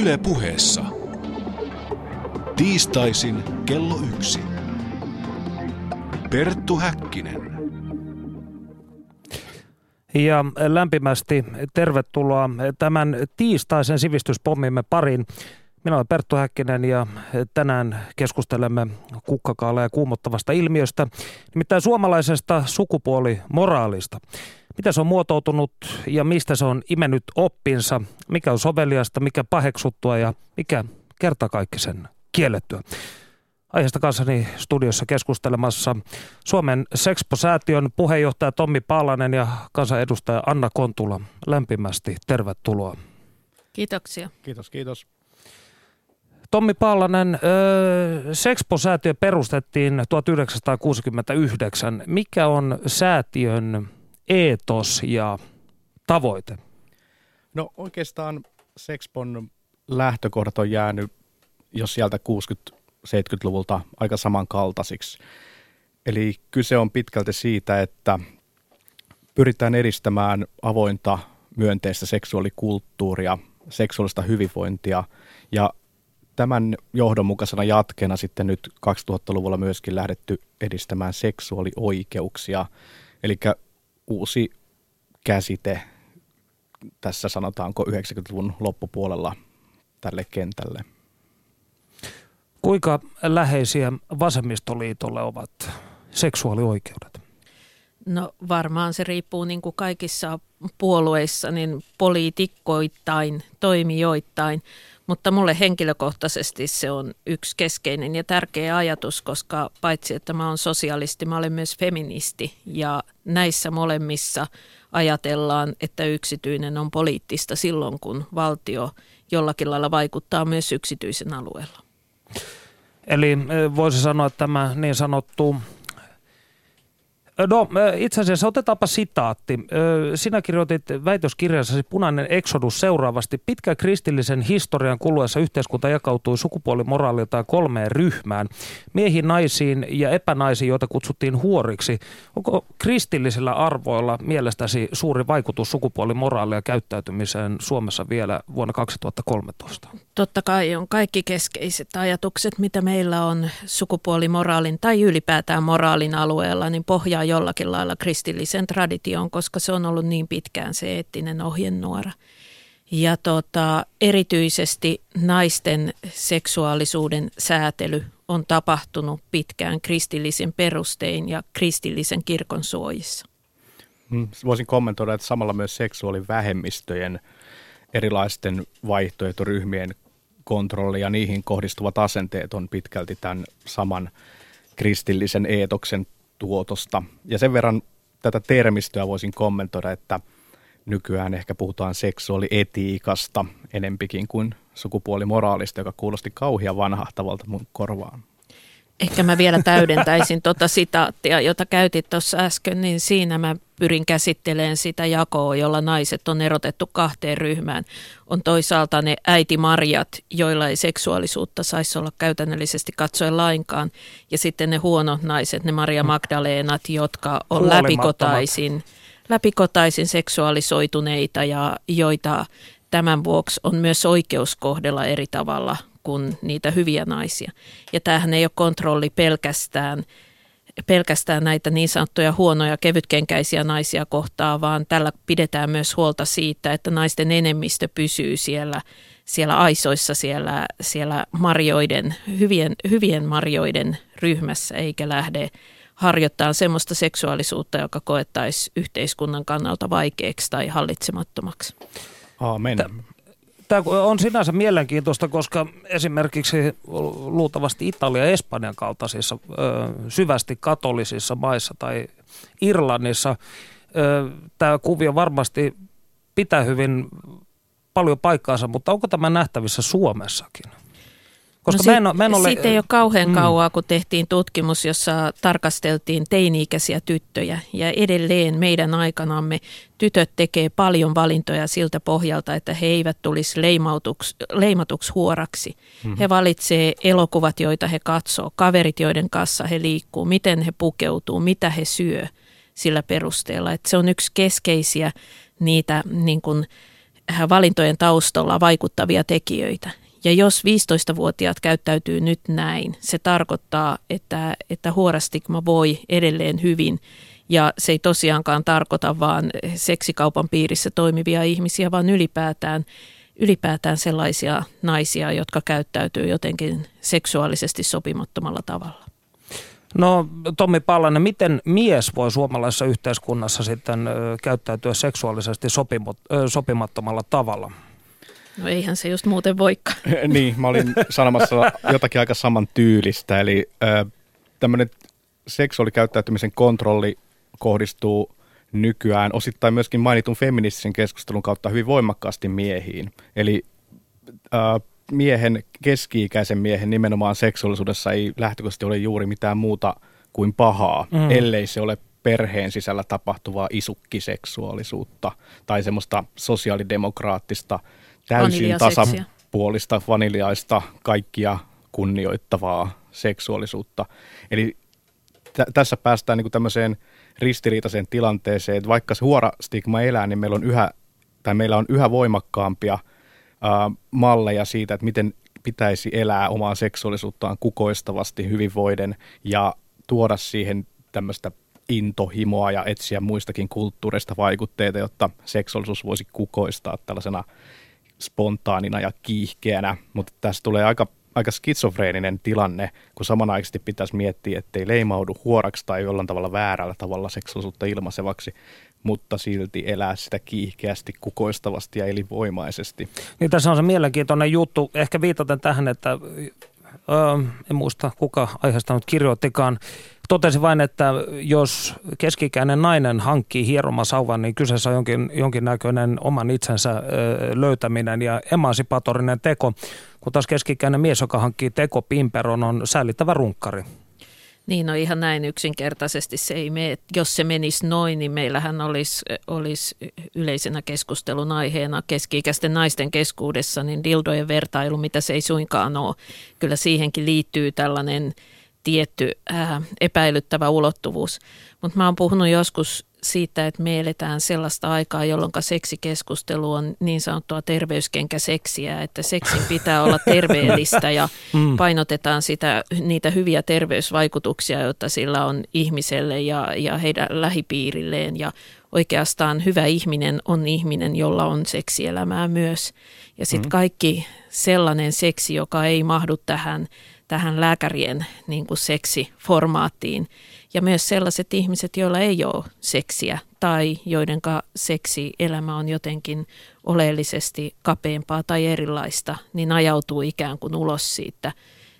Yle puheessa. Tiistaisin kello yksi. Perttu Häkkinen. Ja lämpimästi tervetuloa tämän tiistaisen sivistyspommimme pariin. Minä olen Perttu Häkkinen ja tänään keskustelemme kukkakaalla ja kuumottavasta ilmiöstä, nimittäin suomalaisesta sukupuolimoraalista. Miten se on muotoutunut ja mistä se on imennyt oppinsa, mikä on soveliasta, mikä paheksuttua ja mikä kertakaikkisen kiellettyä. Aiheesta kanssani studiossa keskustelemassa Suomen Sexpo-säätiön puheenjohtaja Tommi Paalanen ja kansanedustaja Anna Kontula. Lämpimästi tervetuloa. Kiitoksia. Kiitos, kiitos. Tommi Paalanen, Sexpo-säätiö perustettiin 1969. Mikä on säätiön eetos ja tavoite? No oikeastaan Sexpon lähtökohdat on jäänyt jos sieltä 60-70-luvulta aika samankaltaisiksi. Eli kyse on pitkälti siitä, että pyritään edistämään avointa myönteistä seksuaalikulttuuria, seksuaalista hyvinvointia ja tämän johdonmukaisena jatkeena sitten nyt 2000-luvulla myöskin lähdetty edistämään seksuaalioikeuksia. Eli uusi käsite tässä sanotaanko 90-luvun loppupuolella tälle kentälle. Kuinka läheisiä vasemmistoliitolle ovat seksuaalioikeudet? No varmaan se riippuu niin kuin kaikissa puolueissa, niin poliitikkoittain, toimijoittain, mutta mulle henkilökohtaisesti se on yksi keskeinen ja tärkeä ajatus, koska paitsi että mä oon sosialisti, mä olen myös feministi ja näissä molemmissa ajatellaan, että yksityinen on poliittista silloin, kun valtio jollakin lailla vaikuttaa myös yksityisen alueella. Eli voisi sanoa, että tämä niin sanottu No itse asiassa otetaanpa sitaatti. Sinä kirjoitit väitöskirjassasi Punainen Exodus seuraavasti. Pitkän kristillisen historian kuluessa yhteiskunta jakautui sukupuolimoraaliltaan kolmeen ryhmään. Miehiin, naisiin ja epänaisiin, joita kutsuttiin huoriksi. Onko kristillisillä arvoilla mielestäsi suuri vaikutus sukupuolimoraalia käyttäytymiseen Suomessa vielä vuonna 2013? Totta kai on kaikki keskeiset ajatukset, mitä meillä on sukupuolimoraalin tai ylipäätään moraalin alueella, niin pohjaa jollakin lailla kristillisen traditioon, koska se on ollut niin pitkään se eettinen ohjenuora. Ja tota, erityisesti naisten seksuaalisuuden säätely on tapahtunut pitkään kristillisen perustein ja kristillisen kirkon suojissa. Hmm, voisin kommentoida, että samalla myös seksuaalivähemmistöjen erilaisten vaihtoehtoryhmien kontrolli ja niihin kohdistuvat asenteet on pitkälti tämän saman kristillisen eetoksen tuotosta. Ja sen verran tätä termistöä voisin kommentoida, että nykyään ehkä puhutaan seksuaalietiikasta enempikin kuin sukupuolimoraalista, joka kuulosti kauhia vanhahtavalta mun korvaan. Ehkä mä vielä täydentäisin tuota sitaattia, jota käytit tuossa äsken, niin siinä mä pyrin käsittelemään sitä jakoa, jolla naiset on erotettu kahteen ryhmään. On toisaalta ne äitimarjat, joilla ei seksuaalisuutta saisi olla käytännöllisesti katsoen lainkaan, ja sitten ne huonot naiset, ne Maria Magdaleenat, jotka on läpikotaisin, läpikotaisin seksuaalisoituneita ja joita tämän vuoksi on myös oikeus kohdella eri tavalla kuin niitä hyviä naisia. Ja tämähän ei ole kontrolli pelkästään, pelkästään näitä niin sanottuja huonoja kevytkenkäisiä naisia kohtaa, vaan tällä pidetään myös huolta siitä, että naisten enemmistö pysyy siellä, siellä aisoissa, siellä, siellä marjoiden, hyvien, hyvien marjoiden ryhmässä, eikä lähde harjoittaa semmoista seksuaalisuutta, joka koettaisi yhteiskunnan kannalta vaikeaksi tai hallitsemattomaksi. Aamen tämä on sinänsä mielenkiintoista, koska esimerkiksi luultavasti Italia ja Espanjan kaltaisissa syvästi katolisissa maissa tai Irlannissa tämä kuvio varmasti pitää hyvin paljon paikkaansa, mutta onko tämä nähtävissä Suomessakin? Koska no mä en, mä en ole... Siitä ei ole kauhean mm. kauaa, kun tehtiin tutkimus, jossa tarkasteltiin teini-ikäisiä tyttöjä. Ja edelleen meidän aikanamme tytöt tekee paljon valintoja siltä pohjalta, että he eivät tulisi leimautuksi, leimatuksi huoraksi. Mm. He valitsee elokuvat, joita he katsoo, kaverit, joiden kanssa he liikkuu, miten he pukeutuu, mitä he syö sillä perusteella. Että se on yksi keskeisiä niitä niin kuin, valintojen taustalla vaikuttavia tekijöitä. Ja jos 15-vuotiaat käyttäytyy nyt näin, se tarkoittaa, että, että huorastigma voi edelleen hyvin. Ja se ei tosiaankaan tarkoita vaan seksikaupan piirissä toimivia ihmisiä, vaan ylipäätään, ylipäätään sellaisia naisia, jotka käyttäytyy jotenkin seksuaalisesti sopimattomalla tavalla. No Tommi Pallanen, miten mies voi suomalaisessa yhteiskunnassa sitten käyttäytyä seksuaalisesti sopimattomalla tavalla? No eihän se just muuten voikka. niin, mä olin sanomassa jotakin aika saman tyylistä, eli äh, tämmöinen seksuaalikäyttäytymisen kontrolli kohdistuu nykyään osittain myöskin mainitun feministisen keskustelun kautta hyvin voimakkaasti miehiin. Eli äh, miehen, keski-ikäisen miehen nimenomaan seksuaalisuudessa ei lähtökohtaisesti ole juuri mitään muuta kuin pahaa, mm. ellei se ole perheen sisällä tapahtuvaa isukkiseksuaalisuutta tai semmoista sosiaalidemokraattista, täysin tasapuolista, vaniljaista, kaikkia kunnioittavaa seksuaalisuutta. Eli t- tässä päästään niin kuin tämmöiseen ristiriitaiseen tilanteeseen, että vaikka se huora stigma elää, niin meillä on yhä, tai meillä on yhä voimakkaampia – malleja siitä, että miten pitäisi elää omaa seksuaalisuuttaan kukoistavasti hyvinvoiden ja tuoda siihen tämmöistä intohimoa ja etsiä muistakin kulttuureista vaikutteita, jotta seksuaalisuus voisi kukoistaa tällaisena spontaanina ja kiihkeänä, mutta tässä tulee aika, aika skitsofreeninen tilanne, kun samanaikaisesti pitäisi miettiä, ettei leimaudu huoraksi tai jollain tavalla väärällä tavalla seksuaalisuutta ilmaisevaksi, mutta silti elää sitä kiihkeästi, kukoistavasti ja elinvoimaisesti. Niin tässä on se mielenkiintoinen juttu, ehkä viitaten tähän, että öö, en muista kuka aiheesta nyt kirjoittikaan, totesi vain, että jos keskikäinen nainen hankkii hieromasauvan, niin kyseessä on jonkin, jonkinnäköinen oman itsensä löytäminen ja emansipatorinen teko, kun taas keskikäinen mies, joka hankkii tekopimperon, on säällittävä runkkari. Niin, no ihan näin yksinkertaisesti se ei mene. Jos se menisi noin, niin meillähän olisi, olisi yleisenä keskustelun aiheena keski-ikäisten naisten keskuudessa, niin dildojen vertailu, mitä se ei suinkaan ole. Kyllä siihenkin liittyy tällainen tietty ää, epäilyttävä ulottuvuus. Mutta mä oon puhunut joskus siitä, että me eletään sellaista aikaa, jolloin seksikeskustelu on niin sanottua terveyskenkäseksiä, että seksin pitää olla terveellistä ja mm. painotetaan sitä, niitä hyviä terveysvaikutuksia, joita sillä on ihmiselle ja, ja heidän lähipiirilleen ja oikeastaan hyvä ihminen on ihminen, jolla on seksielämää myös. Ja sitten mm. kaikki sellainen seksi, joka ei mahdu tähän, tähän lääkärien niin kuin seksiformaattiin, ja myös sellaiset ihmiset, joilla ei ole seksiä tai joidenka seksielämä on jotenkin oleellisesti kapeampaa tai erilaista, niin ajautuu ikään kuin ulos siitä,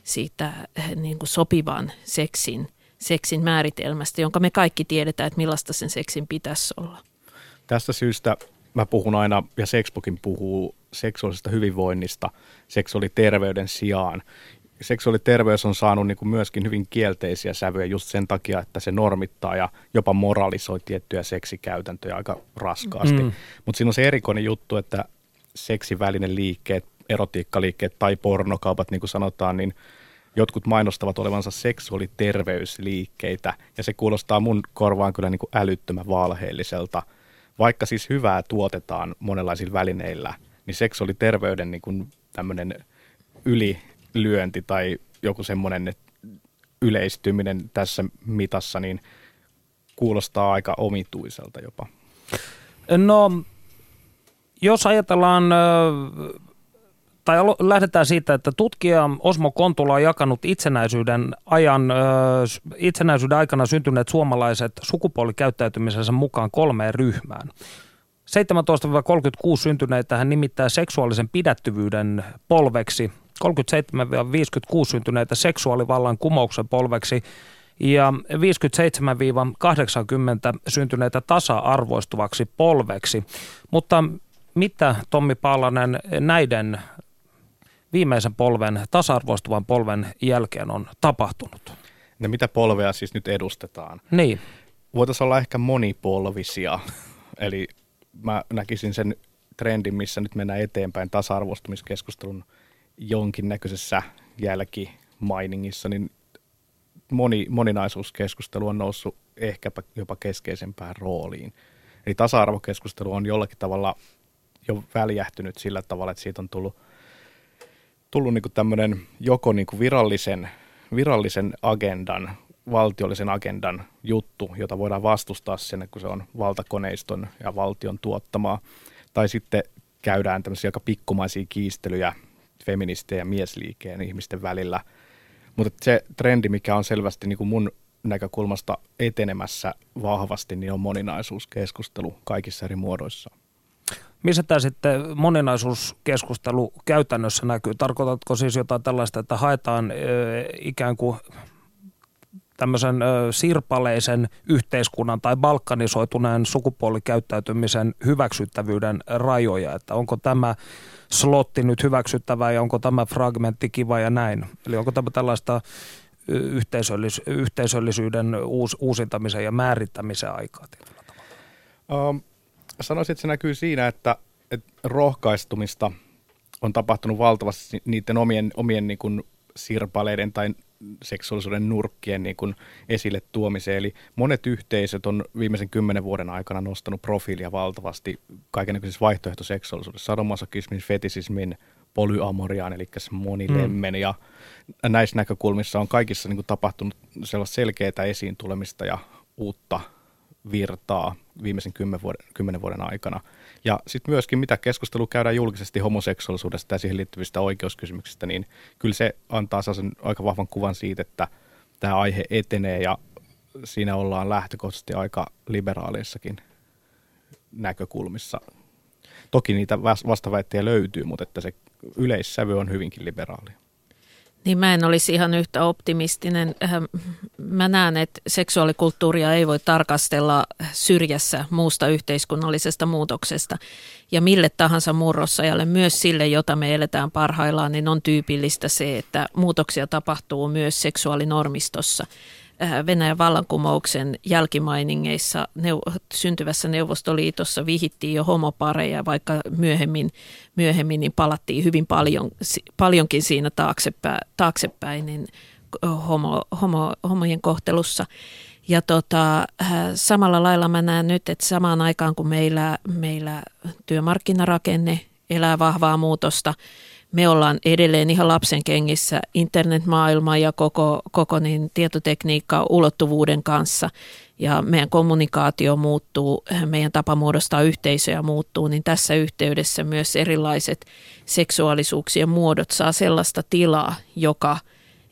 siitä eh, niin kuin sopivan seksin, seksin määritelmästä, jonka me kaikki tiedetään, että millaista sen seksin pitäisi olla. Tästä syystä mä puhun aina, ja Sexbokin puhuu seksuaalisesta hyvinvoinnista seksuaaliterveyden sijaan seksuaaliterveys on saanut niin kuin myöskin hyvin kielteisiä sävyjä just sen takia, että se normittaa ja jopa moralisoi tiettyjä seksikäytäntöjä aika raskaasti. Mm. Mutta siinä on se erikoinen juttu, että seksivälinen liikkeet, erotiikkaliikkeet tai pornokaupat, niin kuin sanotaan, niin jotkut mainostavat olevansa seksuaaliterveysliikkeitä, ja se kuulostaa mun korvaan kyllä niin kuin älyttömän valheelliselta. Vaikka siis hyvää tuotetaan monenlaisilla välineillä, niin seksuaaliterveyden niin kuin tämmöinen yli lyönti tai joku semmoinen yleistyminen tässä mitassa, niin kuulostaa aika omituiselta jopa. No, jos ajatellaan, tai lähdetään siitä, että tutkija Osmo Kontula on jakanut itsenäisyyden, ajan, itsenäisyyden aikana syntyneet suomalaiset sukupuolikäyttäytymisensä mukaan kolmeen ryhmään. 17-36 syntyneitä hän nimittää seksuaalisen pidättyvyyden polveksi, 37-56 syntyneitä seksuaalivallan kumouksen polveksi ja 57-80 syntyneitä tasa-arvoistuvaksi polveksi. Mutta mitä Tommi Paalanen näiden viimeisen polven, tasa-arvoistuvan polven jälkeen on tapahtunut? No mitä polvea siis nyt edustetaan? Niin. Voitaisiin olla ehkä monipolvisia, eli mä näkisin sen trendin, missä nyt mennään eteenpäin tasa-arvoistumiskeskustelun jonkinnäköisessä jälkimainingissa, niin moni, moninaisuuskeskustelu on noussut ehkäpä jopa keskeisempään rooliin. Eli tasa-arvokeskustelu on jollakin tavalla jo väljähtynyt sillä tavalla, että siitä on tullut, tullut niin tämmöinen joko niin virallisen, virallisen agendan, valtiollisen agendan juttu, jota voidaan vastustaa sen, kun se on valtakoneiston ja valtion tuottamaa, tai sitten käydään tämmöisiä aika pikkumaisia kiistelyjä feministien ja miesliikkeen ihmisten välillä. Mutta se trendi, mikä on selvästi niin kuin mun näkökulmasta etenemässä vahvasti, niin on moninaisuuskeskustelu kaikissa eri muodoissa. Missä tämä sitten moninaisuuskeskustelu käytännössä näkyy? Tarkoitatko siis jotain tällaista, että haetaan ikään kuin tämmöisen ö, sirpaleisen yhteiskunnan tai balkanisoituneen sukupuolikäyttäytymisen hyväksyttävyyden rajoja, että onko tämä slotti nyt hyväksyttävää ja onko tämä fragmentti kiva ja näin. Eli onko tämä tällaista yhteisöllis- yhteisöllisyyden uus, uusintamisen ja määrittämisen aikaa tietyllä tavalla? Um, sanoisin, että se näkyy siinä, että, että rohkaistumista on tapahtunut valtavasti niiden omien, omien niin kuin sirpaleiden tai seksuaalisuuden nurkkien niin kuin esille tuomiseen. Eli monet yhteisöt on viimeisen kymmenen vuoden aikana nostanut profiilia valtavasti kaikenlaisissa vaihtoehtoseksuaalisuudessa, sadomasokismin, fetisismin, polyamoriaan, eli monilemmen, mm. ja näissä näkökulmissa on kaikissa niin kuin, tapahtunut sellaista selkeää esiin tulemista ja uutta virtaa viimeisen kymmenen vuoden, kymmenen vuoden aikana. Ja sitten myöskin, mitä keskustelu käydään julkisesti homoseksuaalisuudesta ja siihen liittyvistä oikeuskysymyksistä, niin kyllä se antaa sen aika vahvan kuvan siitä, että tämä aihe etenee ja siinä ollaan lähtökohtaisesti aika liberaaleissakin näkökulmissa. Toki niitä vastaväittejä löytyy, mutta että se yleissävy on hyvinkin liberaali. Niin mä en olisi ihan yhtä optimistinen. Mä näen, että seksuaalikulttuuria ei voi tarkastella syrjässä muusta yhteiskunnallisesta muutoksesta. Ja mille tahansa murrosajalle, myös sille, jota me eletään parhaillaan, niin on tyypillistä se, että muutoksia tapahtuu myös seksuaalinormistossa. Äh, Venäjän vallankumouksen jälkimainingeissa neu- syntyvässä Neuvostoliitossa vihittiin jo homopareja, vaikka myöhemmin, myöhemmin niin palattiin hyvin paljon, paljonkin siinä taaksepäin, taaksepäin niin homo, homo, homojen kohtelussa. Ja tota, äh, samalla lailla mä näen nyt, että samaan aikaan kun meillä, meillä työmarkkinarakenne elää vahvaa muutosta, me ollaan edelleen ihan lapsen kengissä internetmaailma ja koko, koko niin tietotekniikka ulottuvuuden kanssa ja meidän kommunikaatio muuttuu, meidän tapa muodostaa yhteisöjä muuttuu, niin tässä yhteydessä myös erilaiset seksuaalisuuksien muodot saa sellaista tilaa, joka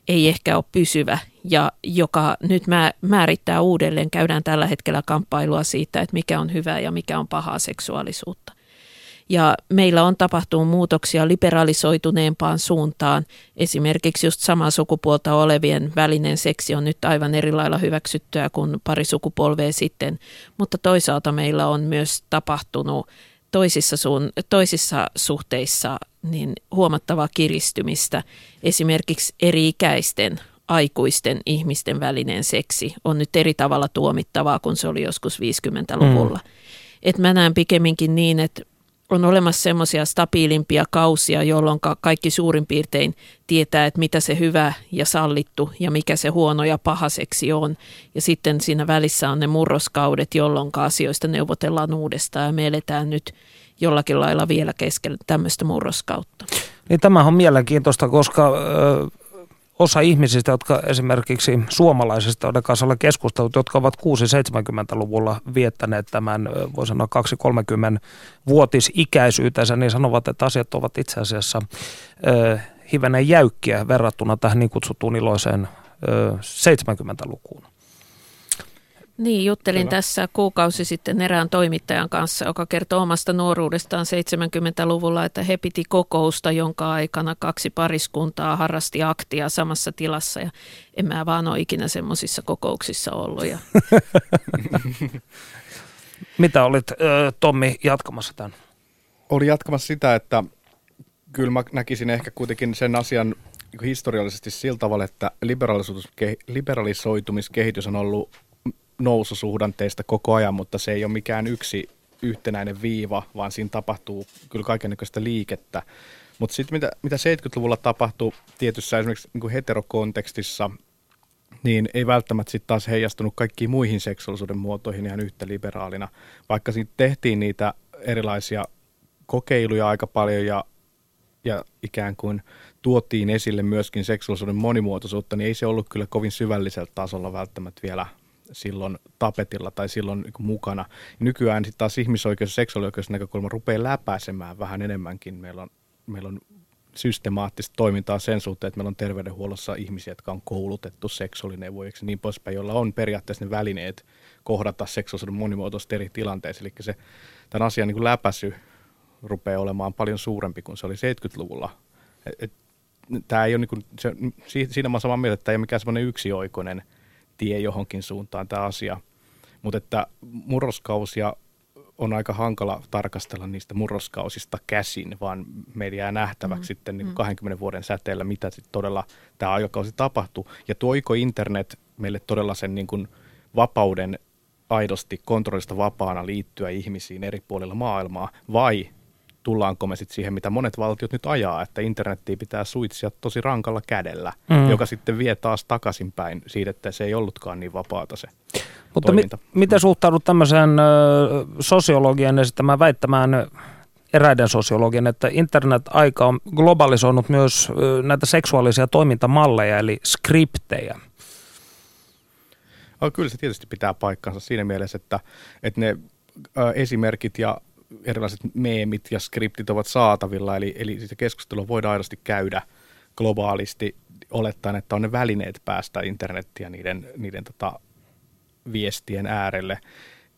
ei ehkä ole pysyvä ja joka nyt määrittää uudelleen. Käydään tällä hetkellä kamppailua siitä, että mikä on hyvää ja mikä on pahaa seksuaalisuutta. Ja meillä on tapahtunut muutoksia liberalisoituneempaan suuntaan. Esimerkiksi just samaa sukupuolta olevien välinen seksi on nyt aivan eri lailla hyväksyttyä kuin pari sukupolvea sitten. Mutta toisaalta meillä on myös tapahtunut toisissa, suun, toisissa suhteissa niin huomattavaa kiristymistä. Esimerkiksi eri-ikäisten aikuisten ihmisten välinen seksi on nyt eri tavalla tuomittavaa kuin se oli joskus 50-luvulla. Mm. Et mä näen pikemminkin niin, että on olemassa semmoisia stabiilimpia kausia, jolloin kaikki suurin piirtein tietää, että mitä se hyvä ja sallittu ja mikä se huono ja pahaseksi on. Ja sitten siinä välissä on ne murroskaudet, jolloin asioista neuvotellaan uudestaan ja me eletään nyt jollakin lailla vielä keskellä tämmöistä murroskautta. Niin tämä on mielenkiintoista, koska osa ihmisistä, jotka esimerkiksi suomalaisista, joiden kanssa olen keskustellut, jotka ovat 6-70-luvulla viettäneet tämän, voi sanoa 2-30 vuotisikäisyytensä, niin sanovat, että asiat ovat itse asiassa ö, hivenen jäykkiä verrattuna tähän niin kutsuttuun iloiseen ö, 70-lukuun. Niin, juttelin Hyvä. tässä kuukausi sitten erään toimittajan kanssa, joka kertoo omasta nuoruudestaan 70-luvulla, että he piti kokousta, jonka aikana kaksi pariskuntaa harrasti aktia samassa tilassa ja en mä vaan ole ikinä semmoisissa kokouksissa ollut. Ja... Mitä olit, Tommi, jatkamassa tämän? Olin jatkamassa sitä, että kyllä mä näkisin ehkä kuitenkin sen asian historiallisesti sillä tavalla, että liberalisoitumiskehitys on ollut noususuhdanteista koko ajan, mutta se ei ole mikään yksi yhtenäinen viiva, vaan siinä tapahtuu kyllä kaikenlaista liikettä. Mutta sitten mitä, mitä 70-luvulla tapahtui tietyssä esimerkiksi niin kuin heterokontekstissa, niin ei välttämättä sitten taas heijastunut kaikkiin muihin seksuaalisuuden muotoihin ihan yhtä liberaalina, vaikka siinä tehtiin niitä erilaisia kokeiluja aika paljon ja, ja ikään kuin tuotiin esille myöskin seksuaalisuuden monimuotoisuutta, niin ei se ollut kyllä kovin syvällisellä tasolla välttämättä vielä silloin tapetilla tai silloin niin mukana. Nykyään sitten taas ihmisoikeus- ja seksuaalioikeus näkökulma rupeaa läpäisemään vähän enemmänkin. Meillä on, meillä on systemaattista toimintaa sen suhteen, että meillä on terveydenhuollossa ihmisiä, jotka on koulutettu seksuaalineuvoiksi niin poispäin, joilla on periaatteessa ne välineet kohdata seksuaalisuuden monimuotoista eri tilanteissa. Eli se, tämän asian niin läpäisy rupeaa olemaan paljon suurempi kuin se oli 70-luvulla. Et, et, tämä ei ole niin kuin, se, siinä mä olen samaa mieltä, että tämä ei ole mikään semmoinen yksioikoinen tie johonkin suuntaan tämä asia. Mutta että murroskausia on aika hankala tarkastella niistä murroskausista käsin, vaan meidän jää nähtäväksi mm. sitten niin 20 mm. vuoden säteellä, mitä sitten todella tämä aikakausi tapahtuu. Ja tuoiko internet meille todella sen niin kuin vapauden aidosti kontrollista vapaana liittyä ihmisiin eri puolilla maailmaa, vai tullaanko me sitten siihen, mitä monet valtiot nyt ajaa, että internettiä pitää suitsia tosi rankalla kädellä, mm. joka sitten vie taas takaisinpäin siitä, että se ei ollutkaan niin vapaata se Mutta mi- miten suhtaudut tämmöiseen ö, sosiologian esittämään väittämään eräiden sosiologien, että internet-aika on globalisoinut myös ö, näitä seksuaalisia toimintamalleja, eli skriptejä? No, kyllä se tietysti pitää paikkansa siinä mielessä, että, että ne esimerkit ja erilaiset meemit ja skriptit ovat saatavilla, eli, eli sitä keskustelua voidaan aidosti käydä globaalisti olettaen, että on ne välineet päästä internettiä niiden, niiden tota, viestien äärelle.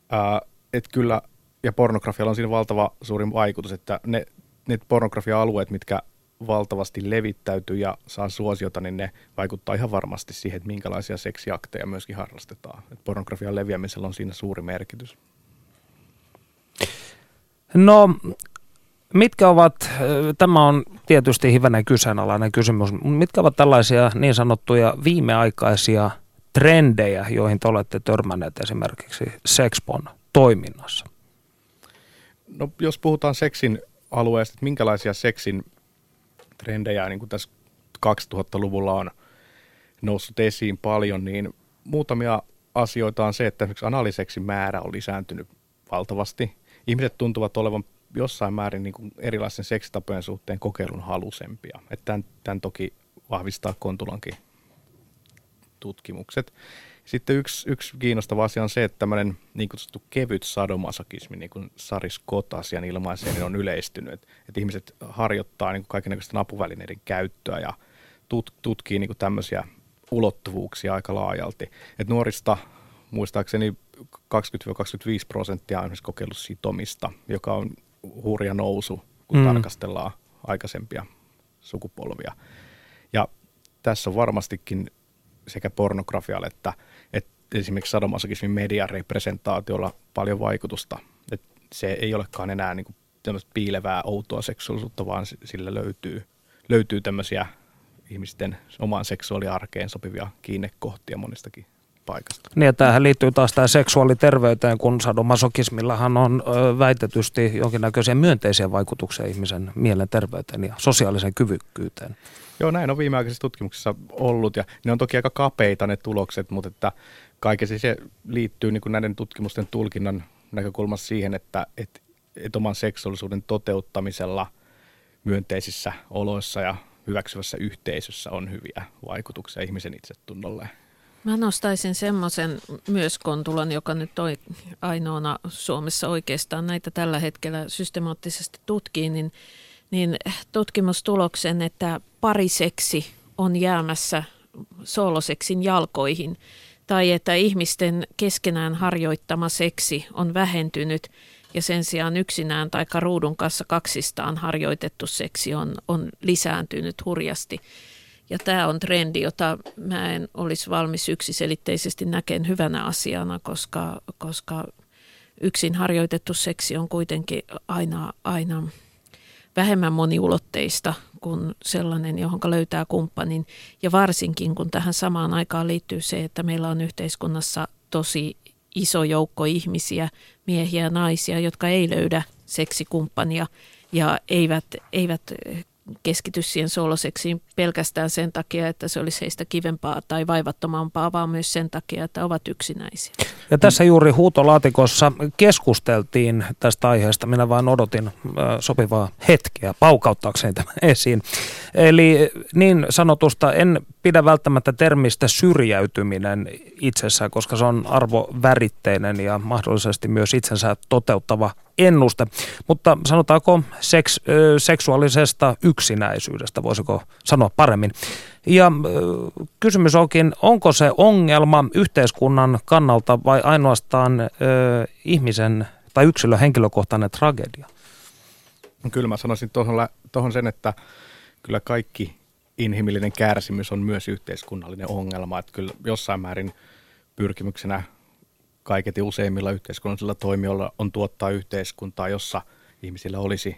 Ää, et kyllä, ja pornografialla on siinä valtava suurin vaikutus, että ne, ne pornografia-alueet, mitkä valtavasti levittäytyy ja saa suosiota, niin ne vaikuttaa ihan varmasti siihen, että minkälaisia seksiakteja myöskin harrastetaan. Et pornografian leviämisellä on siinä suuri merkitys. No, mitkä ovat, tämä on tietysti hivenen kyseenalainen kysymys, mitkä ovat tällaisia niin sanottuja viimeaikaisia trendejä, joihin te olette törmänneet esimerkiksi Sexpon toiminnassa? No, jos puhutaan seksin alueesta, että minkälaisia seksin trendejä niin kuin tässä 2000-luvulla on noussut esiin paljon, niin muutamia asioita on se, että esimerkiksi analiseksin määrä on lisääntynyt valtavasti – ihmiset tuntuvat olevan jossain määrin niin kuin erilaisten seksitapojen suhteen kokeilun halusempia. Että tämän, tämän toki vahvistaa Kontulankin tutkimukset. Sitten yksi, yksi kiinnostava asia on se, että tämmöinen niin kutsuttu kevyt sadomasokismi, niin kuin Sari Scott asian niin on yleistynyt. Että, että ihmiset harjoittaa niin kaikenlaisten apuvälineiden käyttöä ja tut, tutkii niin kuin tämmöisiä ulottuvuuksia aika laajalti. Että nuorista muistaakseni 20-25 prosenttia on esimerkiksi kokeillut sitomista, joka on hurja nousu, kun mm. tarkastellaan aikaisempia sukupolvia. Ja tässä on varmastikin sekä pornografialle että, että esimerkiksi sadomasokismin median representaatiolla paljon vaikutusta. Että se ei olekaan enää niin kuin piilevää, outoa seksuaalisuutta, vaan sillä löytyy, löytyy tämmöisiä ihmisten omaan seksuaaliarkeen sopivia kiinnekohtia monestakin paikasta. Niin, ja tämähän liittyy taas tähän seksuaaliterveyteen, kun sadomasokismillahan on ö, väitetysti jonkinnäköisiä myönteisiä vaikutuksia ihmisen mielenterveyteen ja sosiaaliseen kyvykkyyteen. Joo, näin on viimeaikaisissa tutkimuksissa ollut, ja ne on toki aika kapeita ne tulokset, mutta että kaikessa se liittyy niin kuin näiden tutkimusten tulkinnan näkökulmassa siihen, että, että, että oman seksuaalisuuden toteuttamisella myönteisissä oloissa ja hyväksyvässä yhteisössä on hyviä vaikutuksia ihmisen itsetunnolle Mä nostaisin semmoisen myös Kontulan, joka nyt toi ainoana Suomessa oikeastaan näitä tällä hetkellä systemaattisesti tutkii, niin, niin tutkimustuloksen, että pariseksi on jäämässä sooloseksin jalkoihin tai että ihmisten keskenään harjoittama seksi on vähentynyt ja sen sijaan yksinään tai ruudun kanssa kaksistaan harjoitettu seksi on, on lisääntynyt hurjasti. Ja tämä on trendi, jota mä en olisi valmis yksiselitteisesti näkeen hyvänä asiana, koska, koska yksin harjoitettu seksi on kuitenkin aina, aina vähemmän moniulotteista kuin sellainen, johon löytää kumppanin. Ja varsinkin kun tähän samaan aikaan liittyy se, että meillä on yhteiskunnassa tosi iso joukko ihmisiä, miehiä ja naisia, jotka ei löydä seksikumppania ja eivät, eivät keskity siihen sooloseksiin pelkästään sen takia, että se olisi heistä kivempaa tai vaivattomampaa, vaan myös sen takia, että ovat yksinäisiä. Ja tässä juuri huutolaatikossa keskusteltiin tästä aiheesta. Minä vain odotin sopivaa hetkeä paukauttaakseni tämän esiin. Eli niin sanotusta en pidä välttämättä termistä syrjäytyminen itsessään, koska se on arvoväritteinen ja mahdollisesti myös itsensä toteuttava ennuste. Mutta sanotaanko seks, seksuaalisesta yksinäisyydestä, voisiko sanoa paremmin. Ja kysymys onkin, onko se ongelma yhteiskunnan kannalta vai ainoastaan ö, ihmisen tai yksilön henkilökohtainen tragedia? Kyllä mä sanoisin tuohon sen, että kyllä kaikki inhimillinen kärsimys on myös yhteiskunnallinen ongelma. Että kyllä jossain määrin pyrkimyksenä kaiketi useimmilla yhteiskunnallisilla toimijoilla on tuottaa yhteiskuntaa, jossa ihmisillä olisi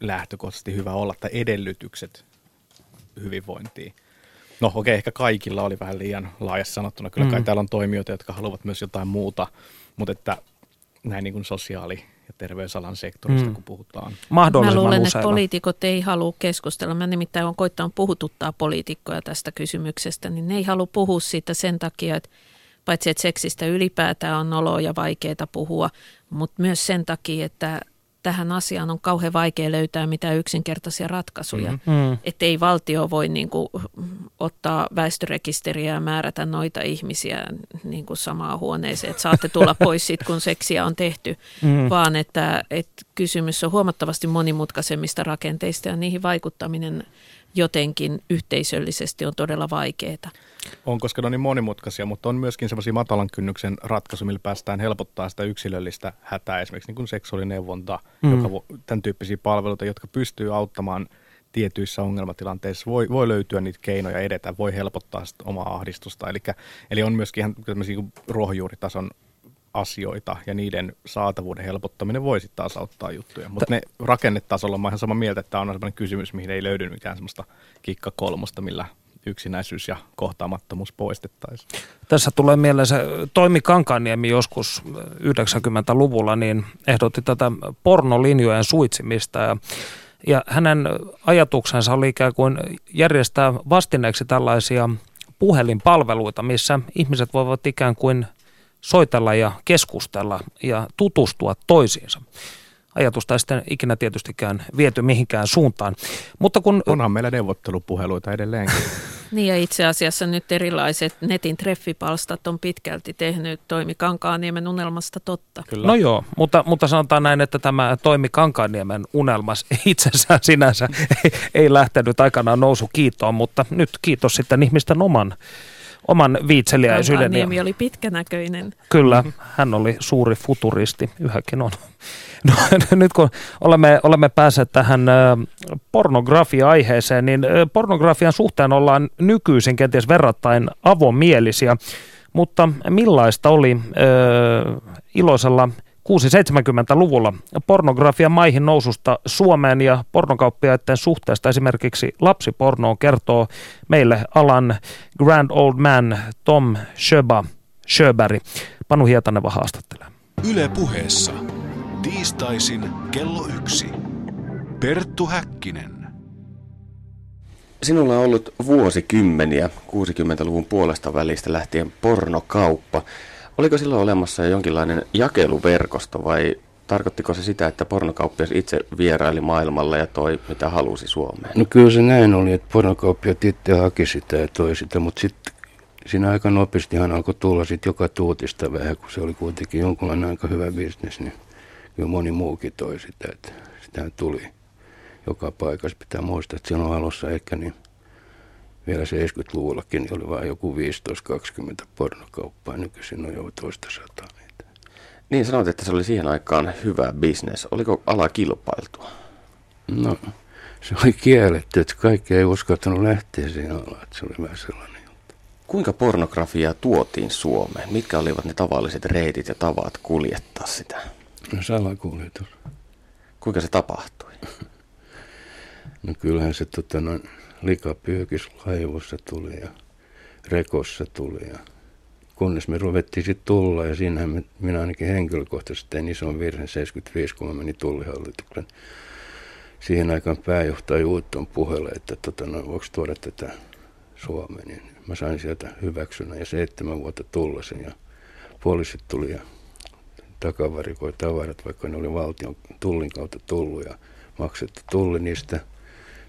lähtökohtaisesti hyvä olla tai edellytykset hyvinvointiin. No okei, okay, ehkä kaikilla oli vähän liian laajassa sanottuna. Kyllä kai mm. täällä on toimijoita, jotka haluavat myös jotain muuta, mutta että näin niin kuin sosiaali- ja terveysalan sektorista, mm. kun puhutaan. Mä luulen, että poliitikot ei halua keskustella. Mä nimittäin olen koittanut puhututtaa poliitikkoja tästä kysymyksestä, niin ne ei halua puhua siitä sen takia, että paitsi että seksistä ylipäätään on noloa ja vaikeaa puhua, mutta myös sen takia, että tähän asiaan on kauhean vaikea löytää mitään yksinkertaisia ratkaisuja. Mm-hmm. Mm. Että ei valtio voi niin kuin, ottaa väestörekisteriä ja määrätä noita ihmisiä niin kuin samaan huoneeseen, että saatte tulla pois sit, kun seksiä on tehty, mm. vaan että, että kysymys on huomattavasti monimutkaisemmista rakenteista ja niihin vaikuttaminen jotenkin yhteisöllisesti on todella vaikeaa. On, koska ne on niin monimutkaisia, mutta on myöskin semmoisia matalan kynnyksen ratkaisuja, millä päästään helpottaa sitä yksilöllistä hätää, esimerkiksi niin kuin seksuaalineuvonta, mm. joka, tämän tyyppisiä palveluita, jotka pystyy auttamaan tietyissä ongelmatilanteissa. Voi, voi löytyä niitä keinoja edetä, voi helpottaa sitä omaa ahdistusta. Elikkä, eli on myöskin ihan ruohonjuuritason asioita ja niiden saatavuuden helpottaminen voi sitten taas auttaa juttuja. Mutta ne rakennetasolla mä ihan samaa mieltä, että on sellainen kysymys, mihin ei löydy mikään semmoista kikka kolmosta, millä yksinäisyys ja kohtaamattomuus poistettaisiin. Tässä tulee mieleen se Toimi Kankaniemi joskus 90-luvulla, niin ehdotti tätä pornolinjojen suitsimista ja ja hänen ajatuksensa oli ikään kuin järjestää vastineeksi tällaisia puhelinpalveluita, missä ihmiset voivat ikään kuin soitella ja keskustella ja tutustua toisiinsa. Ajatusta ei sitten ikinä tietystikään viety mihinkään suuntaan. Mutta kun... Onhan meillä neuvottelupuheluita edelleenkin. niin ja itse asiassa nyt erilaiset netin treffipalstat on pitkälti tehnyt Toimi Kankaanniemen unelmasta totta. Kyllä. No joo, mutta, mutta sanotaan näin, että tämä Toimi Kankaanniemen unelmas itsessään sinänsä ei, ei lähtenyt aikanaan nousu kiitoon, mutta nyt kiitos sitten ihmisten oman oman viitseliäisyyden. Niemi oli pitkänäköinen. Kyllä, hän oli suuri futuristi, yhäkin on. No, nyt kun olemme, olemme päässeet tähän pornografia-aiheeseen, niin pornografian suhteen ollaan nykyisin kenties verrattain avomielisiä, mutta millaista oli ö, iloisella 670-luvulla pornografian maihin noususta Suomeen ja pornokauppiaiden suhteesta esimerkiksi lapsipornoon kertoo meille alan grand old man Tom Schöba, Schöberg. Panu Hietaneva haastattelee. Yle puheessa. Tiistaisin kello yksi. Perttu Häkkinen. Sinulla on ollut vuosikymmeniä 60-luvun puolesta välistä lähtien pornokauppa. Oliko silloin olemassa jonkinlainen jakeluverkosto vai tarkoittiko se sitä, että pornokauppias itse vieraili maailmalla ja toi mitä halusi Suomeen? No kyllä se näin oli, että pornokauppiat itse haki sitä ja toi sitä, mutta sitten siinä aika nopeastihan alkoi tulla sitten joka tuutista vähän, kun se oli kuitenkin jonkunlainen aika hyvä bisnes, niin kyllä moni muukin toi sitä, että sitä tuli joka paikassa. Pitää muistaa, että silloin alussa ehkä niin vielä 70-luvullakin niin oli vain joku 15-20 pornokauppaa, nykyisin on jo toista sataa niitä. Niin sanoit, että se oli siihen aikaan hyvä bisnes. Oliko ala kilpailtua? No, se oli kielletty, että kaikki ei uskaltanut lähteä siihen alaan, että se oli vähän sellainen juttu. Kuinka pornografiaa tuotiin Suomeen? Mitkä olivat ne tavalliset reitit ja tavat kuljettaa sitä? No salakuljetus. Kuinka se tapahtui? no kyllähän se tota, noin, likapyökis laivossa tuli ja rekossa tuli ja kunnes me ruvettiin sitten tulla ja siinähän me, minä ainakin henkilökohtaisesti tein ison virheen 75, kun mä menin tullihallituksen siihen aikaan pääjohtaja Juutton puheelle, että tota, no, voiko tuoda tätä Suomeen. Niin mä sain sieltä hyväksynnän ja seitsemän vuotta tullasin ja poliisit tuli ja takavarikoi tavarat, vaikka ne oli valtion tullin kautta tullut ja maksettu tulli niistä,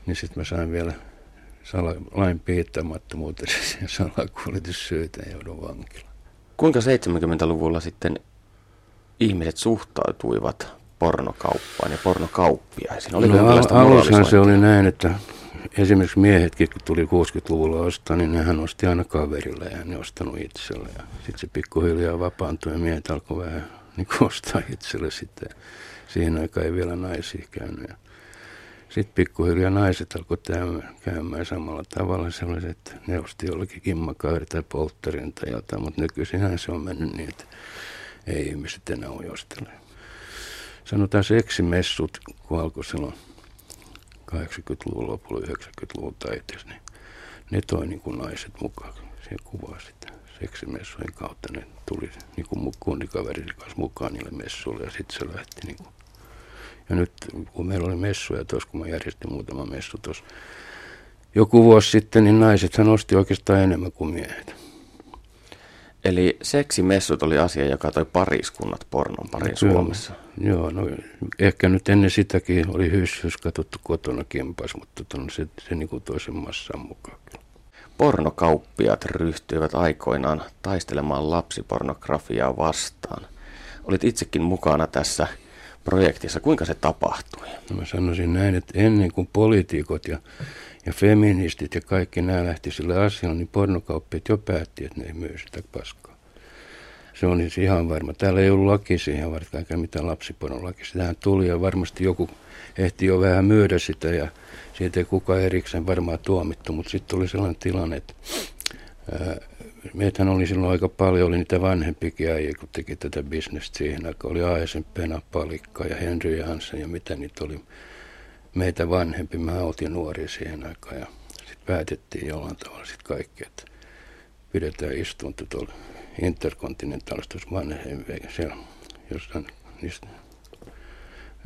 niin sitten mä sain vielä sala, lain piittämättömyyteen ja salakuljetussyytä ja joudun vankilaan. Kuinka 70-luvulla sitten ihmiset suhtautuivat pornokauppaan ja pornokauppiaisiin? Oliko no, alushan se oli näin, että esimerkiksi miehetkin, kun tuli 60-luvulla ostaa, niin nehän osti aina kaverille ja ne ostanut itselle. Ja sitten se pikkuhiljaa vapaantui ja miehet alkoi vähän niin ostaa itselle sitten. Siihen aikaan ei vielä naisia käynyt. Ja sitten pikkuhiljaa naiset alkoi käymään samalla tavalla että ne osti jollekin kimmakaari tai polttarin tai jotain, mutta nykyisinhän se on mennyt niin, että ei ihmiset enää ojostele. Sanotaan seksimessut, kun alkoi silloin 80-luvun lopulla, 90-luvun taiteessa, niin ne toi niin kuin naiset mukaan. Se kuvaa sitä seksimessujen kautta. Ne tuli niin kuin kundikaverin kanssa mukaan niille messuille ja sitten se lähti niin kuin ja nyt kun meillä oli messuja tuossa, kun mä järjestin muutama messu tuossa joku vuosi sitten, niin naisethan osti oikeastaan enemmän kuin miehet. Eli seksimessut oli asia, joka toi pariskunnat pornon pariin no, Suomessa. Joo, no ehkä nyt ennen sitäkin oli hyssys katsottu kotona kimpas, mutta tota, no, se, se niin kuin toisen massan mukaan. Pornokauppiat ryhtyivät aikoinaan taistelemaan lapsipornografiaa vastaan. Olit itsekin mukana tässä projektissa. Kuinka se tapahtui? No mä sanoisin näin, että ennen kuin poliitikot ja, ja feministit ja kaikki nämä lähti sille asialle, niin pornokauppiat jo päätti, että ne ei myy sitä paskaa. Se on siis ihan varma. Täällä ei ollut laki siihen eikä mitään lapsipornolaki. Sitähän tuli ja varmasti joku ehti jo vähän myydä sitä ja siitä ei kukaan erikseen varmaan tuomittu, mutta sitten tuli sellainen tilanne, että meitähän oli silloin aika paljon, oli niitä vanhempikin äijä, kun teki tätä bisnestä siihen aikaan. Oli Aesen Pena Palikka ja Henry Hansen ja mitä niitä oli meitä vanhempi. Mä oltiin nuori siihen aikaan ja sitten päätettiin jollain tavalla sitten kaikki, että pidetään istunto tuolla interkontinentaalisessa vanhempi siellä jossain niissä,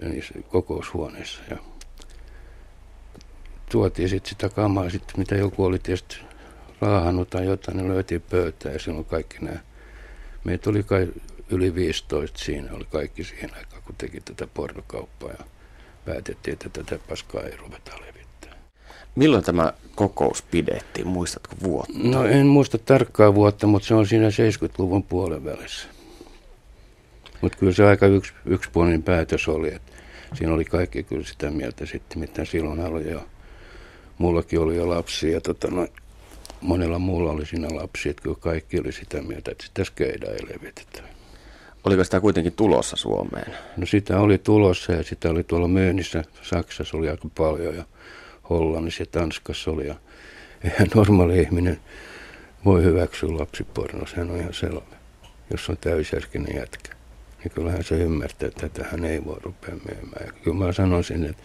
niissä kokoushuoneissa. Ja tuotiin sitten sitä kamaa, sit, mitä joku oli tietysti raahannut tai jotain, niin löytiin pöytään ja silloin kaikki nämä. Meitä oli kai yli 15 siinä, oli kaikki siihen aikaan, kun teki tätä pornokauppaa ja päätettiin, että tätä paskaa ei ruveta levittää. Milloin tämä kokous pidettiin? Muistatko vuotta? No en muista tarkkaa vuotta, mutta se on siinä 70-luvun puolen välissä. Mutta kyllä se aika yks, yksipuolinen päätös oli, että siinä oli kaikki kyllä sitä mieltä sitten, mitä silloin oli jo. Mullakin oli jo lapsia ja tota, no, monella muulla oli siinä lapsi, että kyllä kaikki oli sitä mieltä, että sitä skeida ei levitetä. Oliko sitä kuitenkin tulossa Suomeen? No sitä oli tulossa ja sitä oli tuolla myynnissä. Saksassa oli aika paljon ja Hollannissa ja Tanskassa oli. Ja eihän normaali ihminen voi hyväksyä lapsiporno, sehän on ihan selvä. Jos on täysjärkinen jätkä, niin kyllähän se ymmärtää, että tähän ei voi rupea myymään. Ja kyllä mä sanoisin, että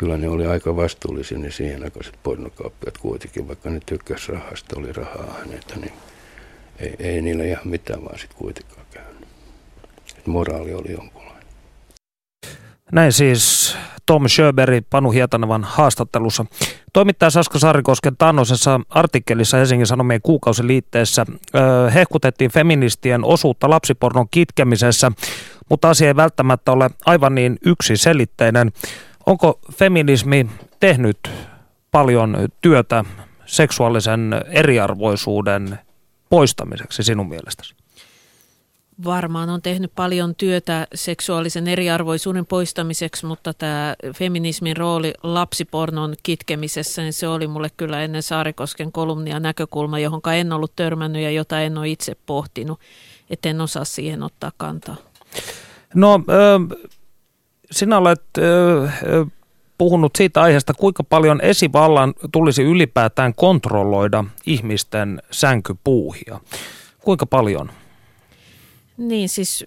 kyllä ne oli aika vastuullisia ne siihen aikaiset pornokauppiat kuitenkin, vaikka ne tykkäs rahasta, oli rahaa häneltä, niin ei, ei niillä ihan mitään vaan sitten kuitenkaan käynyt. Et moraali oli jonkunlainen. Näin siis Tom Sjöberg Panu Hietanevan haastattelussa. Toimittaja Saska Saarikosken tannoisessa artikkelissa Helsingin Sanomien kuukausiliitteessä ö, hehkutettiin feministien osuutta lapsipornon kitkemisessä, mutta asia ei välttämättä ole aivan niin yksiselitteinen. Onko feminismi tehnyt paljon työtä seksuaalisen eriarvoisuuden poistamiseksi sinun mielestäsi? Varmaan on tehnyt paljon työtä seksuaalisen eriarvoisuuden poistamiseksi, mutta tämä feminismin rooli lapsipornon kitkemisessä, niin se oli mulle kyllä ennen Saarikosken kolumnia näkökulma, johon en ollut törmännyt ja jota en ole itse pohtinut, että en osaa siihen ottaa kantaa. No, sinä olet puhunut siitä aiheesta, kuinka paljon esivallan tulisi ylipäätään kontrolloida ihmisten sänkypuuhia. Kuinka paljon? Niin siis...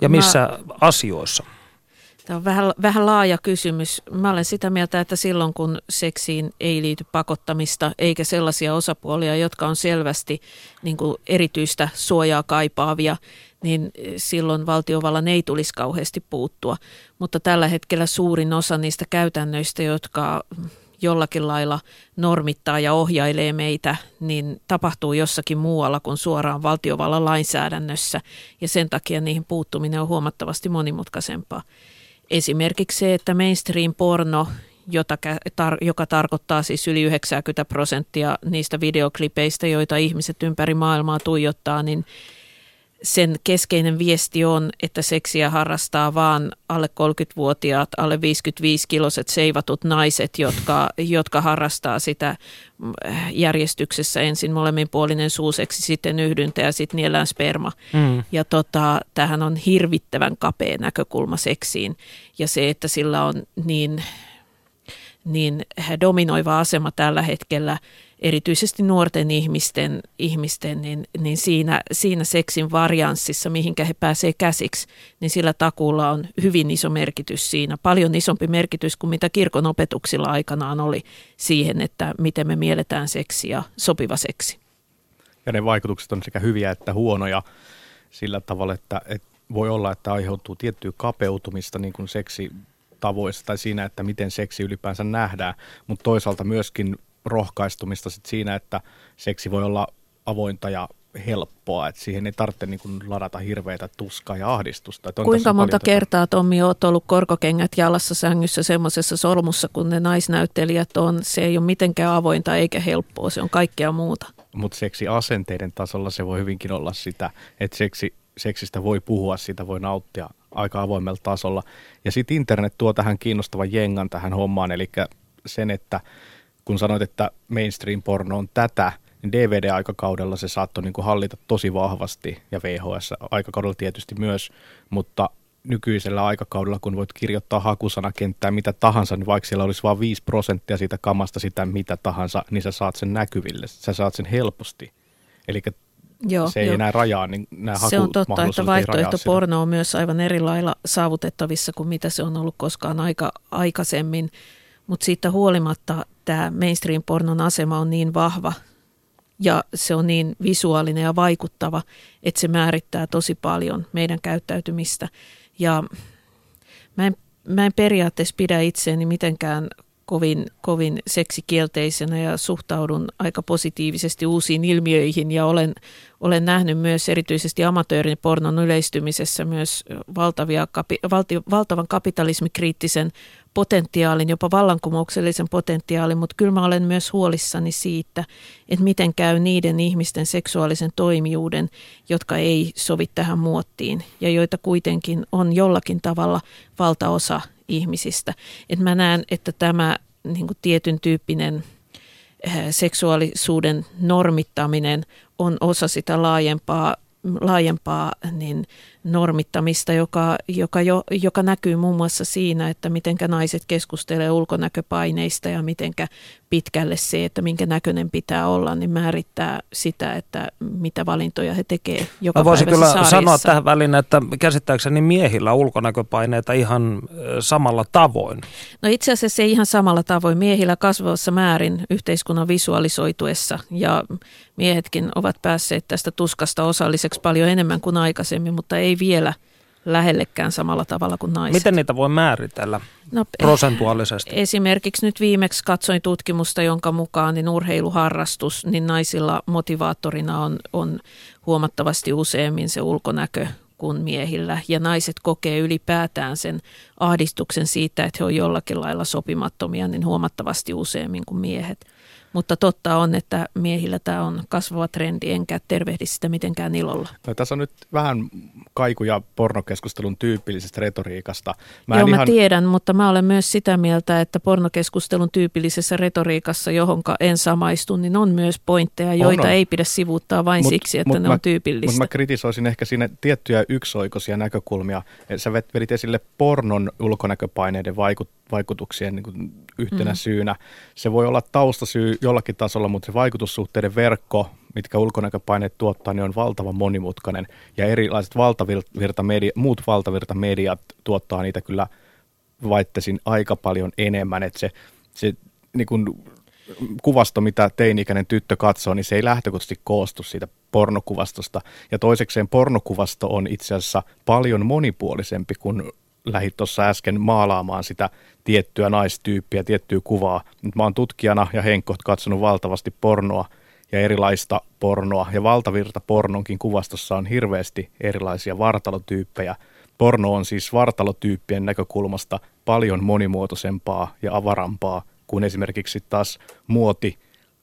Ja missä mä, asioissa? Tämä on vähän, vähän laaja kysymys. Mä olen sitä mieltä, että silloin kun seksiin ei liity pakottamista eikä sellaisia osapuolia, jotka on selvästi niin kuin erityistä suojaa kaipaavia, niin silloin valtiovallan ei tulisi kauheasti puuttua. Mutta tällä hetkellä suurin osa niistä käytännöistä, jotka jollakin lailla normittaa ja ohjailee meitä, niin tapahtuu jossakin muualla kuin suoraan valtiovallan lainsäädännössä, ja sen takia niihin puuttuminen on huomattavasti monimutkaisempaa. Esimerkiksi se, että mainstream-porno, jota, joka tarkoittaa siis yli 90 prosenttia niistä videoklipeistä, joita ihmiset ympäri maailmaa tuijottaa, niin sen keskeinen viesti on, että seksiä harrastaa vaan alle 30-vuotiaat, alle 55-kiloset seivatut naiset, jotka, jotka harrastaa sitä mm, järjestyksessä ensin molemminpuolinen suuseksi, sitten yhdyntä ja sitten niellään sperma. Mm. Ja tota, tämähän on hirvittävän kapea näkökulma seksiin ja se, että sillä on niin, niin dominoiva asema tällä hetkellä – erityisesti nuorten ihmisten, ihmisten niin, niin siinä, siinä seksin varianssissa, mihinkä he pääsevät käsiksi, niin sillä takulla on hyvin iso merkitys siinä. Paljon isompi merkitys kuin mitä kirkon opetuksilla aikanaan oli siihen, että miten me mielletään seksi ja sopiva seksi. Ja ne vaikutukset on sekä hyviä että huonoja sillä tavalla, että, että voi olla, että aiheutuu tiettyä kapeutumista niin kuin seksi tavoissa tai siinä, että miten seksi ylipäänsä nähdään, mutta toisaalta myöskin rohkaistumista sit siinä, että seksi voi olla avointa ja helppoa, että siihen ei tarvitse niin kuin ladata hirveitä tuskaa ja ahdistusta. Että Kuinka monta kertaa, Tommi, olet ollut korkokengät jalassa sängyssä semmoisessa solmussa, kun ne naisnäyttelijät on, se ei ole mitenkään avointa eikä helppoa, se on kaikkea muuta. Mutta seksi asenteiden tasolla se voi hyvinkin olla sitä, että seksi, seksistä voi puhua, sitä voi nauttia aika avoimella tasolla. Ja sitten internet tuo tähän kiinnostavan jengan tähän hommaan, eli sen, että kun sanoit, että mainstream-porno on tätä, niin DVD-aikakaudella se saattoi niin kuin hallita tosi vahvasti ja VHS-aikakaudella tietysti myös, mutta nykyisellä aikakaudella, kun voit kirjoittaa hakusanakenttää mitä tahansa, niin vaikka siellä olisi vain 5 prosenttia siitä kamasta sitä mitä tahansa, niin sä saat sen näkyville, sä saat sen helposti. Eli Joo, se ei jo. enää rajaa, niin nämä Se on totta, että vaihtoehtoporno on myös aivan eri lailla saavutettavissa kuin mitä se on ollut koskaan aika aikaisemmin. Mutta siitä huolimatta tämä mainstream-pornon asema on niin vahva ja se on niin visuaalinen ja vaikuttava, että se määrittää tosi paljon meidän käyttäytymistä. Ja mä en, mä en periaatteessa pidä itseäni mitenkään kovin, kovin seksikielteisenä ja suhtaudun aika positiivisesti uusiin ilmiöihin ja olen, olen nähnyt myös erityisesti amatöörin pornon yleistymisessä myös valtavia, valti, valtavan kapitalismikriittisen potentiaalin, jopa vallankumouksellisen potentiaalin, mutta kyllä mä olen myös huolissani siitä, että miten käy niiden ihmisten seksuaalisen toimijuuden, jotka ei sovi tähän muottiin ja joita kuitenkin on jollakin tavalla valtaosa ihmisistä. Et mä näen, että tämä niin kuin tietyn tyyppinen eh, seksuaalisuuden normittaminen on osa sitä laajempaa, laajempaa niin normittamista, joka, joka, jo, joka näkyy muun muassa siinä, että miten naiset keskustelee ulkonäköpaineista ja miten pitkälle se, että minkä näköinen pitää olla, niin määrittää sitä, että mitä valintoja he tekee joka Mä voisin kyllä sarjassa. sanoa tähän väliin, että käsittääkseni miehillä ulkonäköpaineita ihan samalla tavoin. No itse asiassa ei ihan samalla tavoin. Miehillä kasvavassa määrin yhteiskunnan visualisoituessa ja miehetkin ovat päässeet tästä tuskasta osalliseksi paljon enemmän kuin aikaisemmin, mutta ei vielä lähellekään samalla tavalla kuin naiset. Miten niitä voi määritellä no, prosentuaalisesti? Esimerkiksi nyt viimeksi katsoin tutkimusta, jonka mukaan niin urheiluharrastus, niin naisilla motivaattorina on, on huomattavasti useammin se ulkonäkö kuin miehillä. Ja naiset kokee ylipäätään sen ahdistuksen siitä, että he on jollakin lailla sopimattomia, niin huomattavasti useammin kuin miehet. Mutta totta on, että miehillä tämä on kasvava trendi, enkä tervehdi sitä mitenkään ilolla. No, tässä on nyt vähän kaikuja pornokeskustelun tyypillisestä retoriikasta. Mä Joo, ihan... mä tiedän, mutta mä olen myös sitä mieltä, että pornokeskustelun tyypillisessä retoriikassa, johonka en samaistu, niin on myös pointteja, joita on, on. ei pidä sivuuttaa vain mut, siksi, että mut ne mä, on tyypillistä. Mutta mä kritisoisin ehkä siinä tiettyjä yksioikoisia näkökulmia. Sä vedit esille pornon ulkonäköpaineiden vaikut, vaikutuksien niin kuin yhtenä mm. syynä. Se voi olla taustasyy jollakin tasolla, mutta se vaikutussuhteiden verkko, mitkä ulkonäköpaineet tuottaa, niin on valtavan monimutkainen. Ja erilaiset valtavirtamedia, muut valtavirtamediat tuottaa niitä kyllä vaittaisin aika paljon enemmän. Että se, se niin kuin kuvasto, mitä teini-ikäinen tyttö katsoo, niin se ei lähtökohtaisesti koostu siitä pornokuvastosta. Ja toisekseen pornokuvasto on itse asiassa paljon monipuolisempi kuin lähit tuossa äsken maalaamaan sitä tiettyä naistyyppiä, tiettyä kuvaa. Nyt mä oon tutkijana ja Henkko katsonut valtavasti pornoa ja erilaista pornoa. Ja valtavirta pornonkin kuvastossa on hirveästi erilaisia vartalotyyppejä. Porno on siis vartalotyyppien näkökulmasta paljon monimuotoisempaa ja avarampaa kuin esimerkiksi taas muoti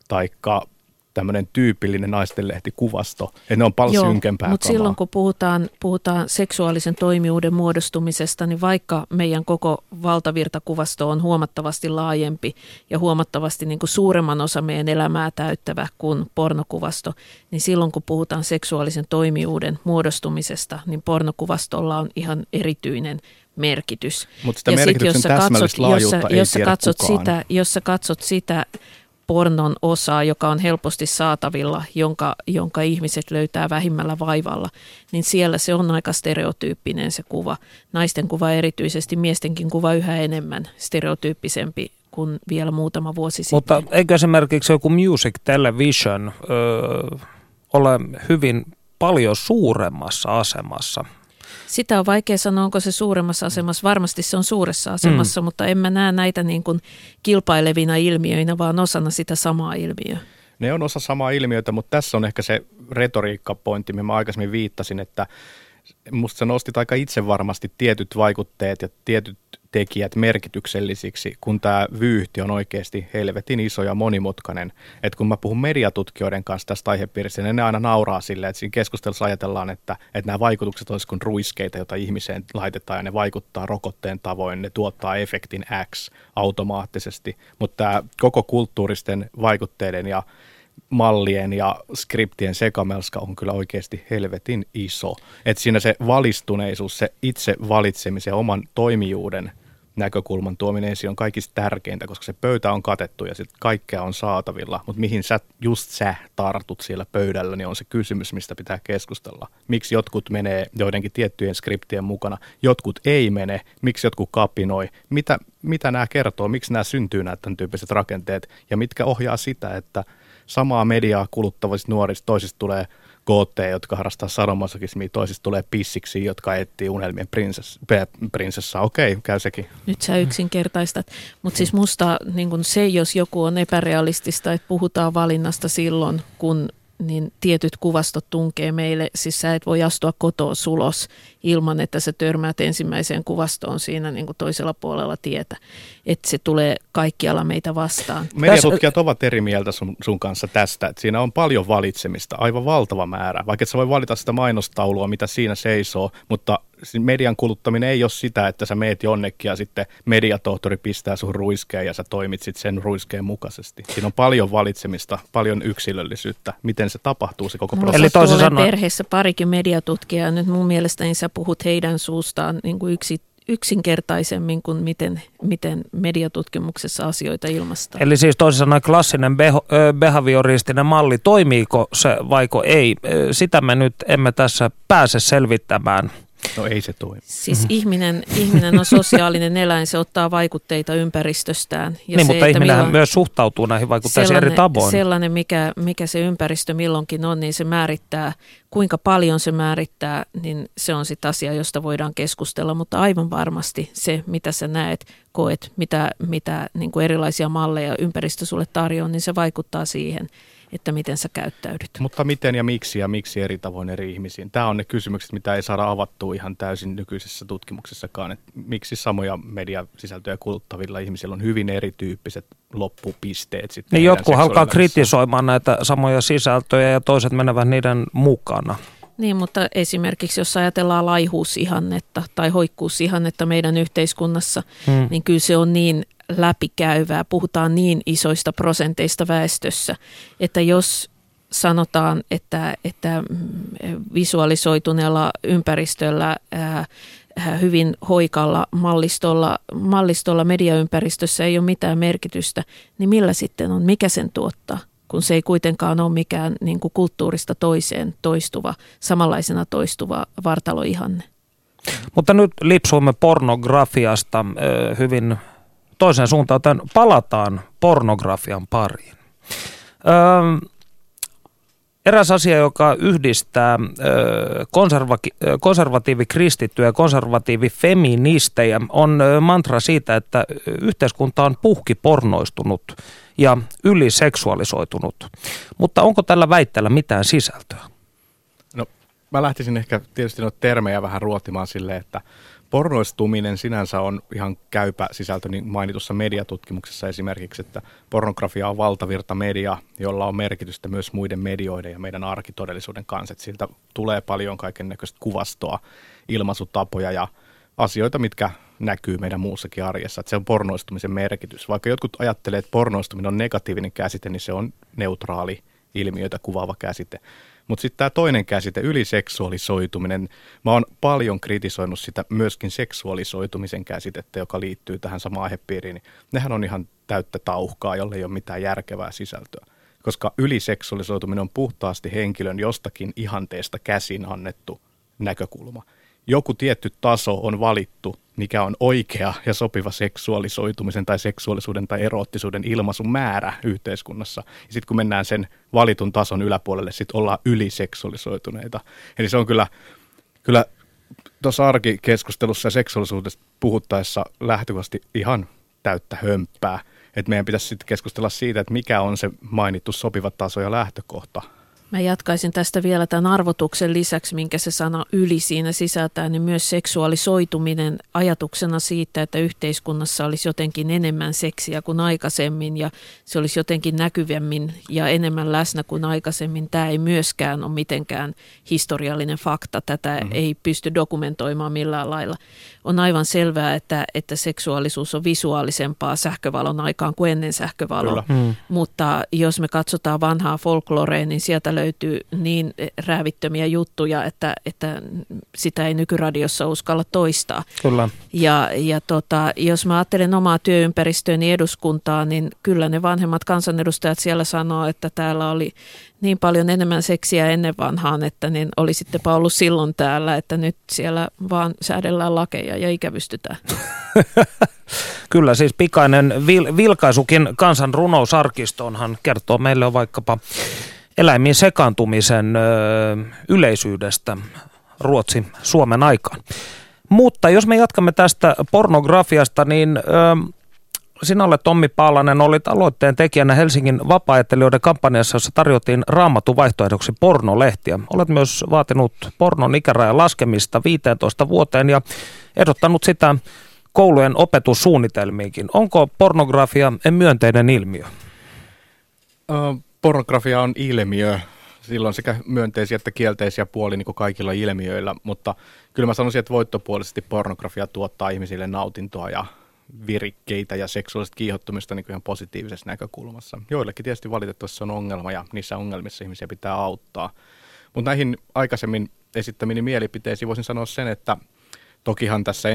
taikka tämmöinen tyypillinen naistenlehtikuvasto. Että ne on paljon Joo, synkempää mutta silloin kun puhutaan, puhutaan seksuaalisen toimijuuden muodostumisesta, niin vaikka meidän koko valtavirtakuvasto on huomattavasti laajempi ja huomattavasti niin kuin suuremman osa meidän elämää täyttävä kuin pornokuvasto, niin silloin kun puhutaan seksuaalisen toimijuuden muodostumisesta, niin pornokuvastolla on ihan erityinen merkitys. Mutta sitä ja merkityksen sit, jos katsot, laajuutta jos, ei jos katsot kukaan. sitä, Jos sä katsot sitä pornon osaa, joka on helposti saatavilla, jonka, jonka ihmiset löytää vähimmällä vaivalla, niin siellä se on aika stereotyyppinen se kuva. Naisten kuva erityisesti, miestenkin kuva yhä enemmän stereotyyppisempi kuin vielä muutama vuosi sitten. Mutta eikö esimerkiksi joku Music Television ö, ole hyvin paljon suuremmassa asemassa sitä on vaikea sanoa, onko se suuremmassa asemassa. Varmasti se on suuressa asemassa, mm. mutta en mä näe näitä niin kuin kilpailevina ilmiöinä, vaan osana sitä samaa ilmiöä. Ne on osa samaa ilmiötä, mutta tässä on ehkä se retoriikkapointti, mihin mä aikaisemmin viittasin, että musta sä nostit aika itse varmasti tietyt vaikutteet ja tietyt tekijät merkityksellisiksi, kun tämä vyyhti on oikeasti helvetin iso ja monimutkainen. Et kun mä puhun mediatutkijoiden kanssa tästä aihepiiristä, niin ne aina nauraa silleen, että siinä keskustelussa ajatellaan, että, että nämä vaikutukset olisivat kuin ruiskeita, joita ihmiseen laitetaan ja ne vaikuttaa rokotteen tavoin, ne tuottaa efektin X automaattisesti. Mutta tämä koko kulttuuristen vaikutteiden ja mallien ja skriptien sekamelska on kyllä oikeasti helvetin iso. Että siinä se valistuneisuus, se itse valitsemisen oman toimijuuden näkökulman tuominen esiin on kaikista tärkeintä, koska se pöytä on katettu ja sitten kaikkea on saatavilla, mutta mihin sä, just sä tartut siellä pöydällä, niin on se kysymys, mistä pitää keskustella. Miksi jotkut menee joidenkin tiettyjen skriptien mukana, jotkut ei mene, miksi jotkut kapinoi, mitä, mitä nämä kertoo, miksi nämä syntyy nämä tämän tyyppiset rakenteet? Ja mitkä ohjaa sitä, että – samaa mediaa kuluttavista nuorista, toisista tulee kootteja, jotka harrastaa sadomasokismia, toisista tulee pissiksi, jotka etsii unelmien prinsess, prinsessaa. Okei, käy sekin. Nyt sä yksinkertaistat. Mutta siis musta niin se, jos joku on epärealistista, että puhutaan valinnasta silloin, kun niin tietyt kuvastot tunkee meille. Siis sä et voi astua kotoa sulos ilman, että sä törmäät ensimmäiseen kuvastoon siinä niin kuin toisella puolella tietä. Että se tulee kaikkialla meitä vastaan. Mediatutkijat ovat eri mieltä sun, sun kanssa tästä, että siinä on paljon valitsemista, aivan valtava määrä. Vaikka et sä voi valita sitä mainostaulua, mitä siinä seisoo, mutta median kuluttaminen ei ole sitä, että sä meet jonnekin ja sitten mediatohtori pistää sun ruiskeen ja sä toimit sitten sen ruiskeen mukaisesti. Siinä on paljon valitsemista, paljon yksilöllisyyttä, miten se tapahtuu se koko prosessi. Eli toisin sanoen... perheessä parikin mediatutkijaa, nyt mun mielestäni sä puhut heidän suustaan niin kuin yksi, yksinkertaisemmin kuin miten, miten mediatutkimuksessa asioita ilmaistaan. Eli siis toisin sanoen klassinen beho, behavioristinen malli, toimiiko se vaiko ei, sitä me nyt emme tässä pääse selvittämään – No ei se toimi. Siis mm-hmm. ihminen, ihminen on sosiaalinen eläin, se ottaa vaikutteita ympäristöstään. Ja niin, se, mutta ihminen myös suhtautuu näihin vaikutteisiin eri tavoin. Sellainen, mikä, mikä se ympäristö milloinkin on, niin se määrittää, kuinka paljon se määrittää, niin se on sitten asia, josta voidaan keskustella. Mutta aivan varmasti se, mitä sä näet, koet, mitä, mitä niin kuin erilaisia malleja ympäristö sulle tarjoaa, niin se vaikuttaa siihen – että miten sä käyttäydyt. Mutta miten ja miksi ja miksi eri tavoin eri ihmisiin? Tämä on ne kysymykset, mitä ei saada avattua ihan täysin nykyisessä tutkimuksessakaan. Että miksi samoja mediasisältöjä kuluttavilla ihmisillä on hyvin erityyppiset loppupisteet. Sitten niin jotkut alkaa kritisoimaan näitä samoja sisältöjä ja toiset menevät niiden mukana. Niin, mutta esimerkiksi jos ajatellaan laihuusihannetta tai hoikkuusihannetta meidän yhteiskunnassa, hmm. niin kyllä se on niin läpikäyvää, puhutaan niin isoista prosenteista väestössä, että jos sanotaan, että, että visualisoituneella ympäristöllä ää, hyvin hoikalla mallistolla, mallistolla mediaympäristössä ei ole mitään merkitystä, niin millä sitten on, mikä sen tuottaa? kun se ei kuitenkaan ole mikään niin kuin kulttuurista toiseen toistuva, samanlaisena toistuva vartaloihanne. Mutta nyt lipsuimme pornografiasta hyvin toiseen suuntaan, joten palataan pornografian pariin. Öö, eräs asia, joka yhdistää konserva- konservatiivikristittyjä ja konservatiivifeministejä, on mantra siitä, että yhteiskunta on puhkipornoistunut ja yliseksuaalisoitunut. Mutta onko tällä väitteellä mitään sisältöä? No, mä lähtisin ehkä tietysti noita termejä vähän ruotimaan silleen, että – pornoistuminen sinänsä on ihan käypä sisältö niin mainitussa mediatutkimuksessa esimerkiksi, että pornografia on valtavirta media, jolla on merkitystä myös muiden medioiden ja meidän arkitodellisuuden kanssa. Että siltä tulee paljon kaiken näköistä kuvastoa, ilmaisutapoja ja asioita, mitkä näkyy meidän muussakin arjessa. Että se on pornoistumisen merkitys. Vaikka jotkut ajattelee, että pornoistuminen on negatiivinen käsite, niin se on neutraali ilmiöitä kuvaava käsite. Mutta sitten tämä toinen käsite, yliseksuaalisoituminen, mä oon paljon kritisoinut sitä myöskin seksuaalisoitumisen käsitettä, joka liittyy tähän samaan aihepiiriin. Nehän on ihan täyttä tauhkaa, jolle ei ole mitään järkevää sisältöä. Koska yliseksuaalisoituminen on puhtaasti henkilön jostakin ihanteesta käsin annettu näkökulma. Joku tietty taso on valittu mikä on oikea ja sopiva seksuaalisoitumisen tai seksuaalisuuden tai eroottisuuden ilmaisun määrä yhteiskunnassa. Ja sitten kun mennään sen valitun tason yläpuolelle, sitten ollaan yliseksuaalisoituneita. Eli se on kyllä, kyllä tuossa arkikeskustelussa ja seksuaalisuudesta puhuttaessa lähtökohtaisesti ihan täyttä hömppää. Että meidän pitäisi sitten keskustella siitä, että mikä on se mainittu sopiva taso ja lähtökohta Mä jatkaisin tästä vielä tämän arvotuksen lisäksi, minkä se sana yli siinä sisältää, niin myös seksuaalisoituminen ajatuksena siitä, että yhteiskunnassa olisi jotenkin enemmän seksiä kuin aikaisemmin ja se olisi jotenkin näkyvämmin ja enemmän läsnä kuin aikaisemmin. Tämä ei myöskään ole mitenkään historiallinen fakta. Tätä mm. ei pysty dokumentoimaan millään lailla. On aivan selvää, että, että seksuaalisuus on visuaalisempaa sähkövalon aikaan kuin ennen sähkövaloa. Mm. Mutta jos me katsotaan vanhaa folklorea, niin sieltä löytyy niin räävittömiä juttuja, että, että sitä ei nykyradiossa uskalla toistaa. Kyllä. Ja, ja tota, jos mä ajattelen omaa työympäristöäni eduskuntaa, niin kyllä ne vanhemmat kansanedustajat siellä sanoo, että täällä oli niin paljon enemmän seksiä ennen vanhaan, että niin olisittepa ollut silloin täällä, että nyt siellä vaan säädellään lakeja ja ikävystytään. Kyllä, siis pikainen vil- vilkaisukin kansan runousarkistoonhan kertoo meille vaikkapa eläimiin sekaantumisen yleisyydestä Ruotsi Suomen aikaan. Mutta jos me jatkamme tästä pornografiasta, niin sinä olet Tommi Paalanen, olit aloitteen tekijänä Helsingin vapaa kampanjassa, jossa tarjottiin raamattu vaihtoehdoksi pornolehtiä. Olet myös vaatinut pornon ikärajan laskemista 15 vuoteen ja ehdottanut sitä koulujen opetussuunnitelmiinkin. Onko pornografia myönteinen ilmiö? Pornografia on ilmiö. Silloin sekä myönteisiä että kielteisiä puolia niin kaikilla ilmiöillä, mutta kyllä mä sanoisin, että voittopuolisesti pornografia tuottaa ihmisille nautintoa ja virikkeitä ja seksuaalista kiihottumista niin ihan positiivisessa näkökulmassa. Joillekin tietysti valitettavasti se on ongelma ja niissä ongelmissa ihmisiä pitää auttaa. Mutta näihin aikaisemmin esittämini mielipiteisiin voisin sanoa sen, että tokihan tässä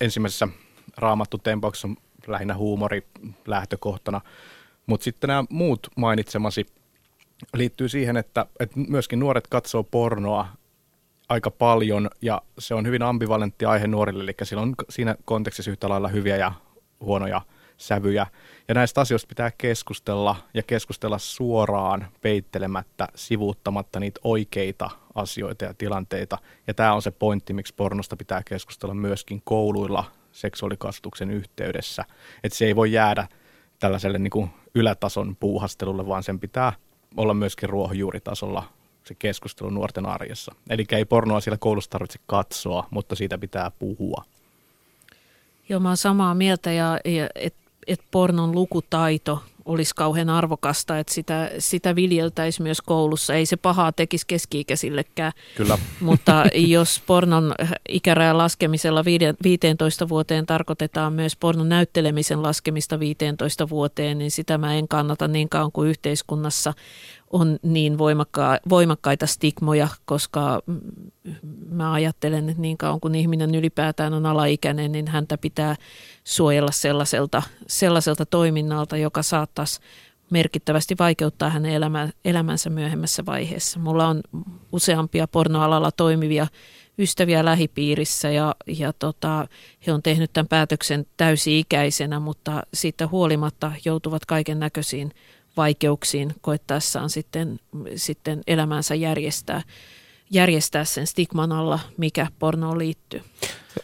ensimmäisessä raamattu on lähinnä huumori lähtökohtana, mutta sitten nämä muut mainitsemasi liittyy siihen, että, että myöskin nuoret katsoo pornoa aika paljon ja se on hyvin ambivalentti aihe nuorille, eli sillä on siinä kontekstissa yhtä lailla hyviä ja huonoja sävyjä. Ja näistä asioista pitää keskustella ja keskustella suoraan, peittelemättä, sivuuttamatta niitä oikeita asioita ja tilanteita. Ja tämä on se pointti, miksi pornosta pitää keskustella myöskin kouluilla seksuaalikasvatuksen yhteydessä. Että se ei voi jäädä tällaiselle niin kuin ylätason puuhastelulle, vaan sen pitää olla myöskin ruohonjuuritasolla se keskustelu nuorten arjessa. Eli ei pornoa siellä koulussa tarvitse katsoa, mutta siitä pitää puhua. Joo, mä oon samaa mieltä, ja, ja että et pornon lukutaito olisi kauhean arvokasta, että sitä, sitä viljeltäisi myös koulussa. Ei se pahaa tekisi keski-ikäisillekään. Kyllä. Mutta jos pornon ikärajan laskemisella 15 vuoteen tarkoitetaan myös pornon näyttelemisen laskemista 15 vuoteen, niin sitä mä en kannata niin kauan kuin yhteiskunnassa on niin voimakka- voimakkaita stigmoja, koska mä ajattelen, että niin kauan kuin ihminen ylipäätään on alaikäinen, niin häntä pitää suojella sellaiselta, sellaiselta toiminnalta, joka saattaisi merkittävästi vaikeuttaa hänen elämä, elämänsä myöhemmässä vaiheessa. Mulla on useampia pornoalalla toimivia ystäviä lähipiirissä ja, ja tota, he on tehnyt tämän päätöksen täysi-ikäisenä, mutta siitä huolimatta joutuvat kaiken näköisiin vaikeuksiin koettaessaan sitten, sitten elämänsä järjestää, järjestää sen stigman alla, mikä pornoon liittyy.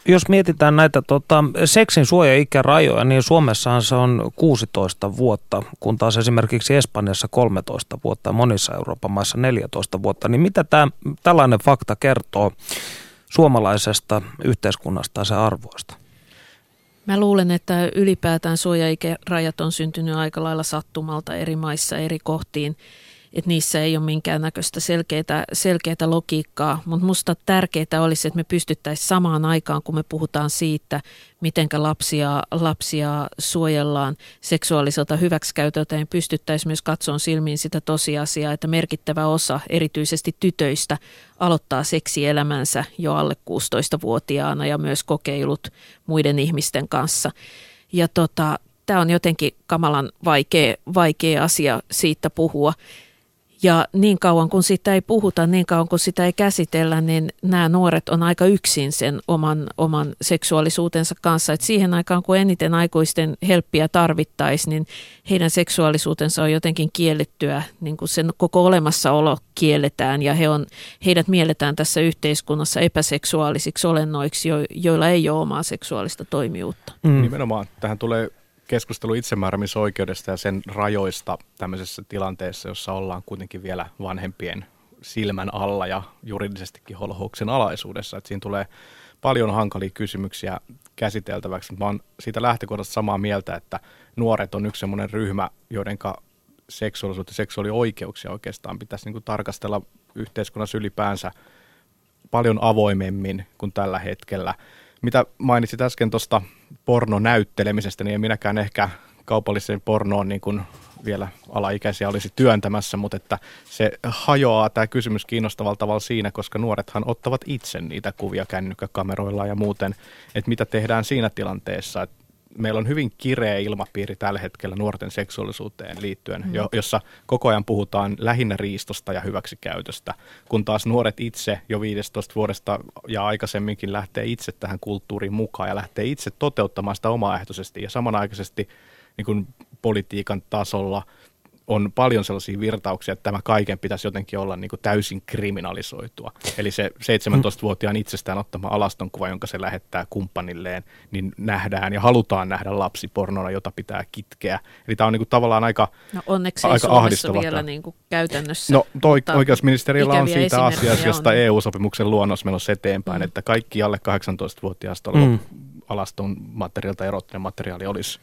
Jos mietitään näitä tota, seksin suojaikärajoja, niin Suomessahan se on 16 vuotta, kun taas esimerkiksi Espanjassa 13 vuotta ja monissa Euroopan maissa 14 vuotta. Niin mitä tämä tällainen fakta kertoo suomalaisesta yhteiskunnasta ja sen arvoista? Mä luulen, että ylipäätään suojaikärajat on syntynyt aika lailla sattumalta eri maissa eri kohtiin että niissä ei ole minkäännäköistä selkeää, selkeää logiikkaa, mutta musta tärkeää olisi, että me pystyttäisiin samaan aikaan, kun me puhutaan siitä, miten lapsia, lapsia suojellaan seksuaaliselta hyväksikäytöltä, niin pystyttäisiin myös katsomaan silmiin sitä tosiasiaa, että merkittävä osa erityisesti tytöistä aloittaa seksielämänsä jo alle 16-vuotiaana ja myös kokeilut muiden ihmisten kanssa. Ja tota, tämä on jotenkin kamalan vaikea, vaikea asia siitä puhua. Ja niin kauan kun sitä ei puhuta, niin kauan kun sitä ei käsitellä, niin nämä nuoret on aika yksin sen oman, oman seksuaalisuutensa kanssa. Et siihen aikaan, kun eniten aikuisten helppiä tarvittaisiin, niin heidän seksuaalisuutensa on jotenkin kiellettyä, niin kuin sen koko olemassaolo kielletään ja he on, heidät mielletään tässä yhteiskunnassa epäseksuaalisiksi olennoiksi, jo, joilla ei ole omaa seksuaalista toimijuutta. Mm. Nimenomaan tähän tulee keskustelu itsemääräämisoikeudesta ja sen rajoista tämmöisessä tilanteessa, jossa ollaan kuitenkin vielä vanhempien silmän alla ja juridisestikin holhouksen alaisuudessa. Että siinä tulee paljon hankalia kysymyksiä käsiteltäväksi. Mä oon siitä lähtökohdasta samaa mieltä, että nuoret on yksi semmoinen ryhmä, joiden seksuaalisuutta ja seksuaalioikeuksia oikeastaan pitäisi niin kuin tarkastella yhteiskunnassa ylipäänsä paljon avoimemmin kuin tällä hetkellä – mitä mainitsit äsken tuosta pornonäyttelemisestä, niin en minäkään ehkä kaupalliseen pornoon niin kuin vielä alaikäisiä olisi työntämässä, mutta että se hajoaa tämä kysymys kiinnostavalla tavalla siinä, koska nuorethan ottavat itse niitä kuvia kännykkäkameroilla ja muuten, että mitä tehdään siinä tilanteessa, että meillä on hyvin kireä ilmapiiri tällä hetkellä nuorten seksuaalisuuteen liittyen, mm. jo, jossa koko ajan puhutaan lähinnä riistosta ja hyväksikäytöstä, kun taas nuoret itse jo 15 vuodesta ja aikaisemminkin lähtee itse tähän kulttuuriin mukaan ja lähtee itse toteuttamaan sitä omaehtoisesti ja samanaikaisesti niin kuin politiikan tasolla – on paljon sellaisia virtauksia, että tämä kaiken pitäisi jotenkin olla niin kuin täysin kriminalisoitua. Eli se 17-vuotiaan itsestään ottama alastonkuva, jonka se lähettää kumppanilleen, niin nähdään ja halutaan nähdä lapsipornona, jota pitää kitkeä. Eli tämä on niin kuin tavallaan aika No onneksi aika ei Suomessa vielä niin kuin käytännössä. No toi, oikeusministerillä on siitä asiasta, josta EU-sopimuksen luonnos menossa eteenpäin, mm. että kaikki alle 18-vuotiaasta mm. alaston materiaalta erottinen materiaali olisi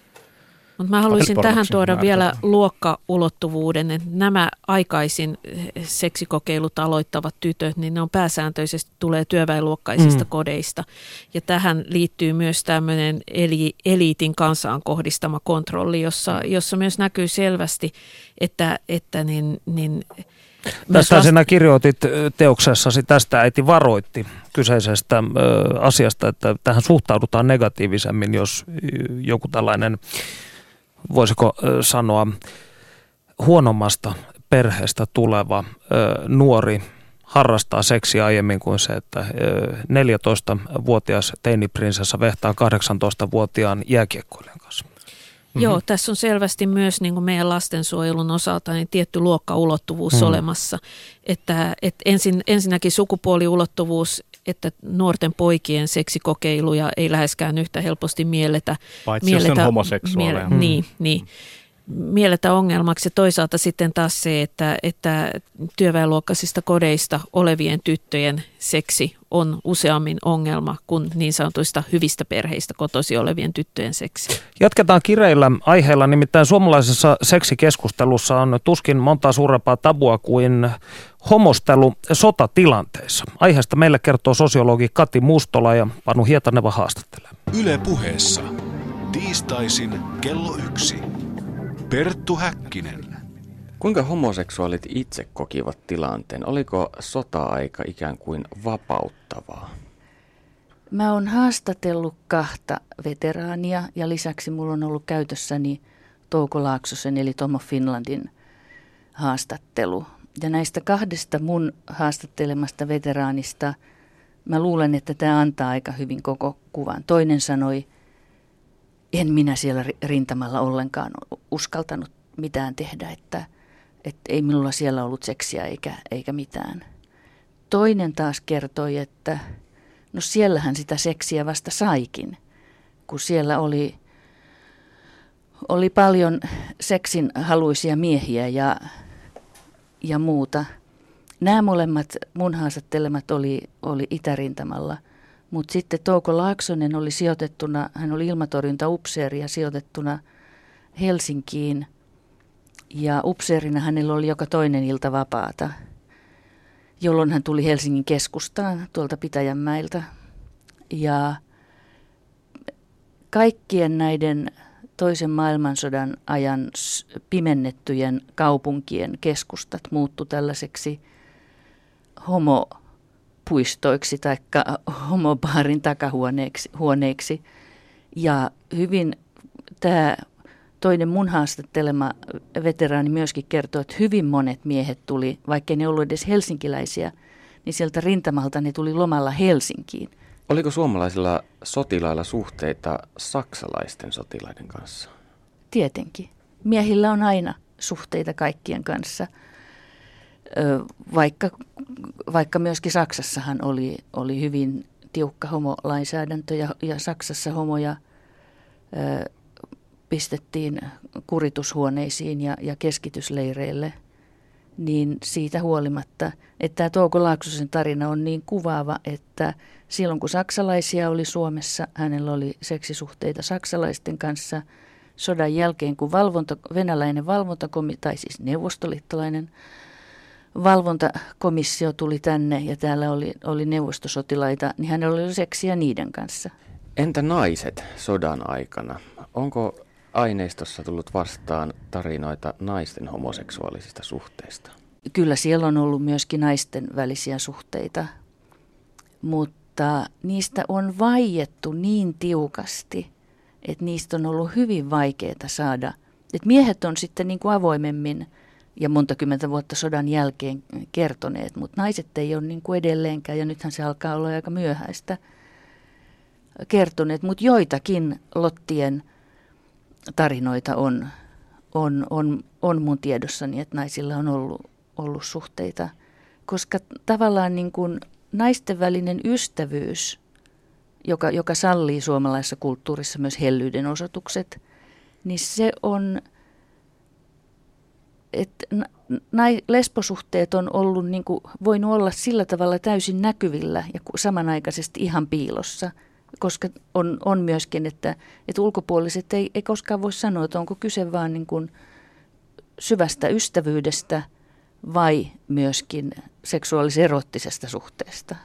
mutta mä haluaisin tähän tuoda vielä luokkaulottuvuuden, että nämä aikaisin seksikokeilut aloittavat tytöt, niin ne on pääsääntöisesti tulee työväenluokkaisista mm. kodeista. Ja tähän liittyy myös tämmöinen eli, eliitin kansaan kohdistama kontrolli, jossa, jossa myös näkyy selvästi, että, että niin, niin Tästä vast... sinä kirjoitit teoksessasi, tästä äiti varoitti kyseisestä ö, asiasta, että tähän suhtaudutaan negatiivisemmin, jos joku tällainen voisiko sanoa, huonommasta perheestä tuleva nuori harrastaa seksiä aiemmin kuin se, että 14-vuotias teiniprinsessa vehtaa 18-vuotiaan jääkiekkoilijan kanssa. Mm-hmm. Joo, tässä on selvästi myös niin kuin meidän lastensuojelun osalta niin tietty luokkaulottuvuus mm. olemassa. Että, että ensin, ensinnäkin sukupuoliulottuvuus että nuorten poikien seksikokeiluja ei läheskään yhtä helposti mielletä. Paitsi mielletä, jos on homoseksuaaleja. Miele, mm. Niin, niin mielletä ongelmaksi. Ja toisaalta sitten taas se, että, että työväenluokkaisista kodeista olevien tyttöjen seksi on useammin ongelma kuin niin sanotuista hyvistä perheistä kotosi olevien tyttöjen seksi. Jatketaan kireillä aiheella, nimittäin suomalaisessa seksikeskustelussa on tuskin monta suurempaa tabua kuin homostelu sotatilanteissa. Aiheesta meille kertoo sosiologi Kati Mustola ja Panu Hietaneva haastattelee. Yle puheessa. Tiistaisin kello yksi. Perttu Häkkinen. Kuinka homoseksuaalit itse kokivat tilanteen? Oliko sota-aika ikään kuin vapauttavaa? Mä oon haastatellut kahta veteraania ja lisäksi mulla on ollut käytössäni Touko Laaksosen eli Tomo Finlandin haastattelu. Ja näistä kahdesta mun haastattelemasta veteraanista Mä luulen, että tämä antaa aika hyvin koko kuvan. Toinen sanoi, en minä siellä rintamalla ollenkaan uskaltanut mitään tehdä, että, että ei minulla siellä ollut seksiä eikä, eikä mitään. Toinen taas kertoi, että no siellähän sitä seksiä vasta saikin, kun siellä oli, oli paljon seksin haluisia miehiä ja, ja muuta. Nämä molemmat mun haastattelemat oli, oli itärintamalla – mutta sitten Touko Laaksonen oli sijoitettuna, hän oli ilmatorjuntaupseeri ja sijoitettuna Helsinkiin. Ja upseerina hänellä oli joka toinen ilta vapaata, jolloin hän tuli Helsingin keskustaan tuolta Pitäjänmäiltä. Ja kaikkien näiden toisen maailmansodan ajan pimennettyjen kaupunkien keskustat muuttu tällaiseksi homo puistoiksi tai homobaarin takahuoneeksi. Huoneeksi. Ja hyvin tämä toinen mun haastattelema veteraani myöskin kertoi, että hyvin monet miehet tuli, vaikka ne ollut edes helsinkiläisiä, niin sieltä rintamalta ne tuli lomalla Helsinkiin. Oliko suomalaisilla sotilailla suhteita saksalaisten sotilaiden kanssa? Tietenkin. Miehillä on aina suhteita kaikkien kanssa – vaikka, vaikka myöskin Saksassahan oli, oli hyvin tiukka homolainsäädäntö ja, ja Saksassa homoja ö, pistettiin kuritushuoneisiin ja, ja keskitysleireille, niin siitä huolimatta, että tämä Touko Laaksosen tarina on niin kuvaava, että silloin kun saksalaisia oli Suomessa, hänellä oli seksisuhteita saksalaisten kanssa. Sodan jälkeen, kun valvonta, venäläinen valvontakomi, tai siis neuvostoliittolainen valvontakomissio tuli tänne ja täällä oli, oli neuvostosotilaita, niin hänellä oli seksiä niiden kanssa. Entä naiset sodan aikana? Onko aineistossa tullut vastaan tarinoita naisten homoseksuaalisista suhteista? Kyllä siellä on ollut myöskin naisten välisiä suhteita, mutta niistä on vaiettu niin tiukasti, että niistä on ollut hyvin vaikeaa saada. Et miehet on sitten niin kuin avoimemmin ja monta kymmentä vuotta sodan jälkeen kertoneet, mutta naiset ei ole niin kuin edelleenkään, ja nythän se alkaa olla aika myöhäistä, kertoneet, mutta joitakin Lottien tarinoita on, on, on, on mun tiedossani, että naisilla on ollut, ollut suhteita, koska tavallaan niin kuin naisten välinen ystävyys, joka, joka sallii suomalaisessa kulttuurissa myös hellyyden osoitukset, niin se on – että nai, lesbosuhteet on ollut niin kuin, voinut olla sillä tavalla täysin näkyvillä ja samanaikaisesti ihan piilossa, koska on, on myöskin, että, että ulkopuoliset ei, ei koskaan voi sanoa, että onko kyse vain niin kuin syvästä ystävyydestä vai myöskin seksuaalis-erottisesta suhteesta.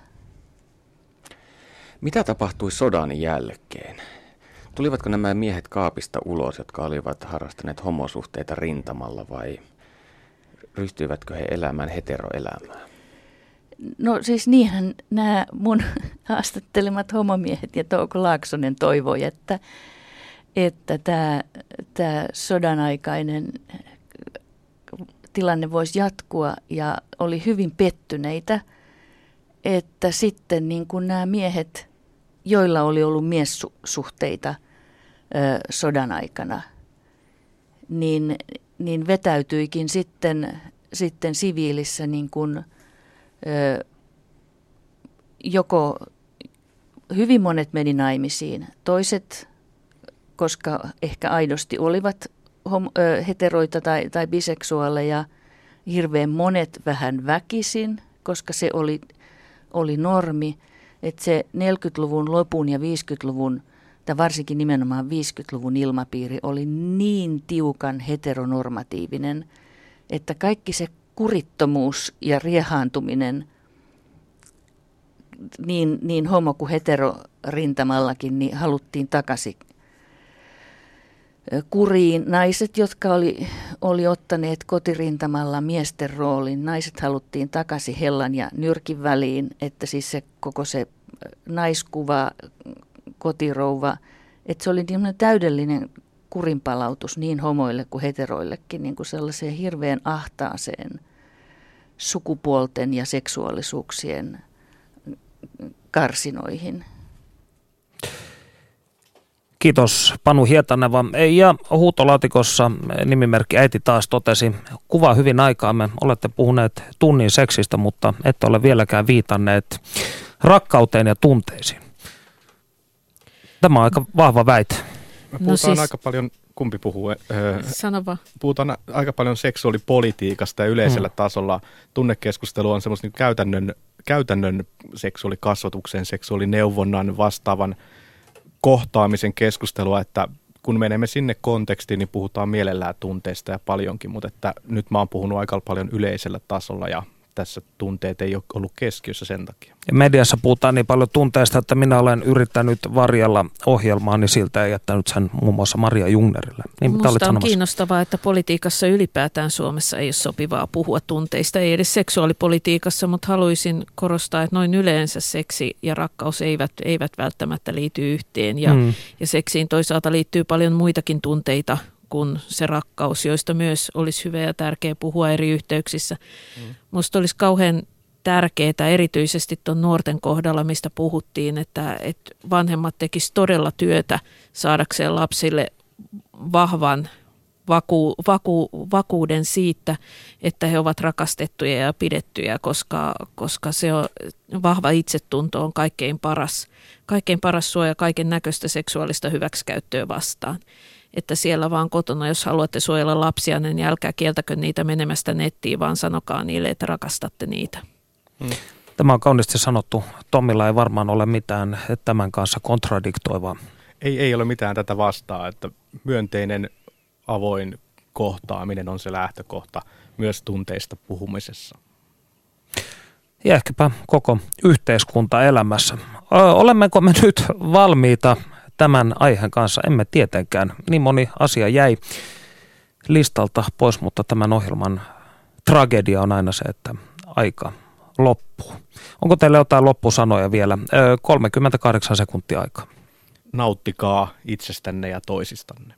Mitä tapahtui sodan jälkeen? Tulivatko nämä miehet kaapista ulos, jotka olivat harrastaneet homosuhteita rintamalla vai ryhtyivätkö he elämään heteroelämää? No siis niinhän nämä mun haastattelemat homomiehet ja Touko Laaksonen toivoi, että, että tämä, tämä sodan aikainen tilanne voisi jatkua ja oli hyvin pettyneitä, että sitten niin kuin nämä miehet, joilla oli ollut miessuhteita ö, sodan aikana, niin niin vetäytyikin sitten, sitten siviilissä niin kuin, ö, joko hyvin monet meni naimisiin, toiset, koska ehkä aidosti olivat hom, ö, heteroita tai, tai biseksuaaleja, hirveän monet vähän väkisin, koska se oli, oli normi, että se 40-luvun lopun ja 50-luvun tai varsinkin nimenomaan 50-luvun ilmapiiri oli niin tiukan heteronormatiivinen, että kaikki se kurittomuus ja riehaantuminen niin, niin homo- kuin heterorintamallakin niin haluttiin takaisin kuriin. Naiset, jotka oli, oli ottaneet kotirintamalla miesten roolin, naiset haluttiin takaisin hellan ja nyrkin väliin, että siis se koko se naiskuva kotirouva, että se oli niin täydellinen kurinpalautus niin homoille kuin heteroillekin, niin kuin sellaiseen hirveän ahtaaseen sukupuolten ja seksuaalisuuksien karsinoihin. Kiitos Panu Hietaneva. Ja huutolaatikossa nimimerkki äiti taas totesi, kuvaa hyvin aikaamme, olette puhuneet tunnin seksistä, mutta ette ole vieläkään viitanneet rakkauteen ja tunteisiin. Tämä on aika vahva väite. Me puhutaan no siis, aika paljon, kumpi puhuu? Sano vaan. Puhutaan aika paljon seksuaalipolitiikasta ja yleisellä hmm. tasolla. Tunnekeskustelu on semmoista niin käytännön, käytännön seksuaalikasvatuksen, seksuaalineuvonnan vastaavan kohtaamisen keskustelua, että kun menemme sinne kontekstiin, niin puhutaan mielellään tunteista ja paljonkin, mutta että nyt mä oon puhunut aika paljon yleisellä tasolla ja tässä tunteet ei ole ollut keskiössä sen takia. Ja mediassa puhutaan niin paljon tunteista, että minä olen yrittänyt varjella ohjelmaa, niin siltä ei jättänyt sen muun muassa Maria Jungnerille. Niin, Minusta on kiinnostavaa, että politiikassa ylipäätään Suomessa ei ole sopivaa puhua tunteista, ei edes seksuaalipolitiikassa, mutta haluaisin korostaa, että noin yleensä seksi ja rakkaus eivät, eivät välttämättä liity yhteen ja, mm. ja seksiin toisaalta liittyy paljon muitakin tunteita kuin se rakkaus, joista myös olisi hyvä ja tärkeä puhua eri yhteyksissä. Mm. Minusta olisi kauhean tärkeää erityisesti tuon nuorten kohdalla, mistä puhuttiin, että, että vanhemmat tekisivät todella työtä saadakseen lapsille vahvan vaku, vaku, vakuuden siitä, että he ovat rakastettuja ja pidettyjä, koska, koska se on, vahva itsetunto on kaikkein paras, kaikkein paras suoja kaiken näköistä seksuaalista hyväksikäyttöä vastaan että siellä vaan kotona, jos haluatte suojella lapsia, niin älkää kieltäkö niitä menemästä nettiin, vaan sanokaa niille, että rakastatte niitä. Hmm. Tämä on kauniisti sanottu. Tommilla ei varmaan ole mitään tämän kanssa kontradiktoivaa. Ei, ei ole mitään tätä vastaa, että myönteinen avoin kohtaaminen on se lähtökohta myös tunteista puhumisessa. Ja ehkäpä koko yhteiskunta elämässä. Olemmeko me nyt valmiita tämän aiheen kanssa? Emme tietenkään. Niin moni asia jäi listalta pois, mutta tämän ohjelman tragedia on aina se, että aika loppuu. Onko teillä jotain loppusanoja vielä? 38 sekuntia aikaa. Nauttikaa itsestänne ja toisistanne.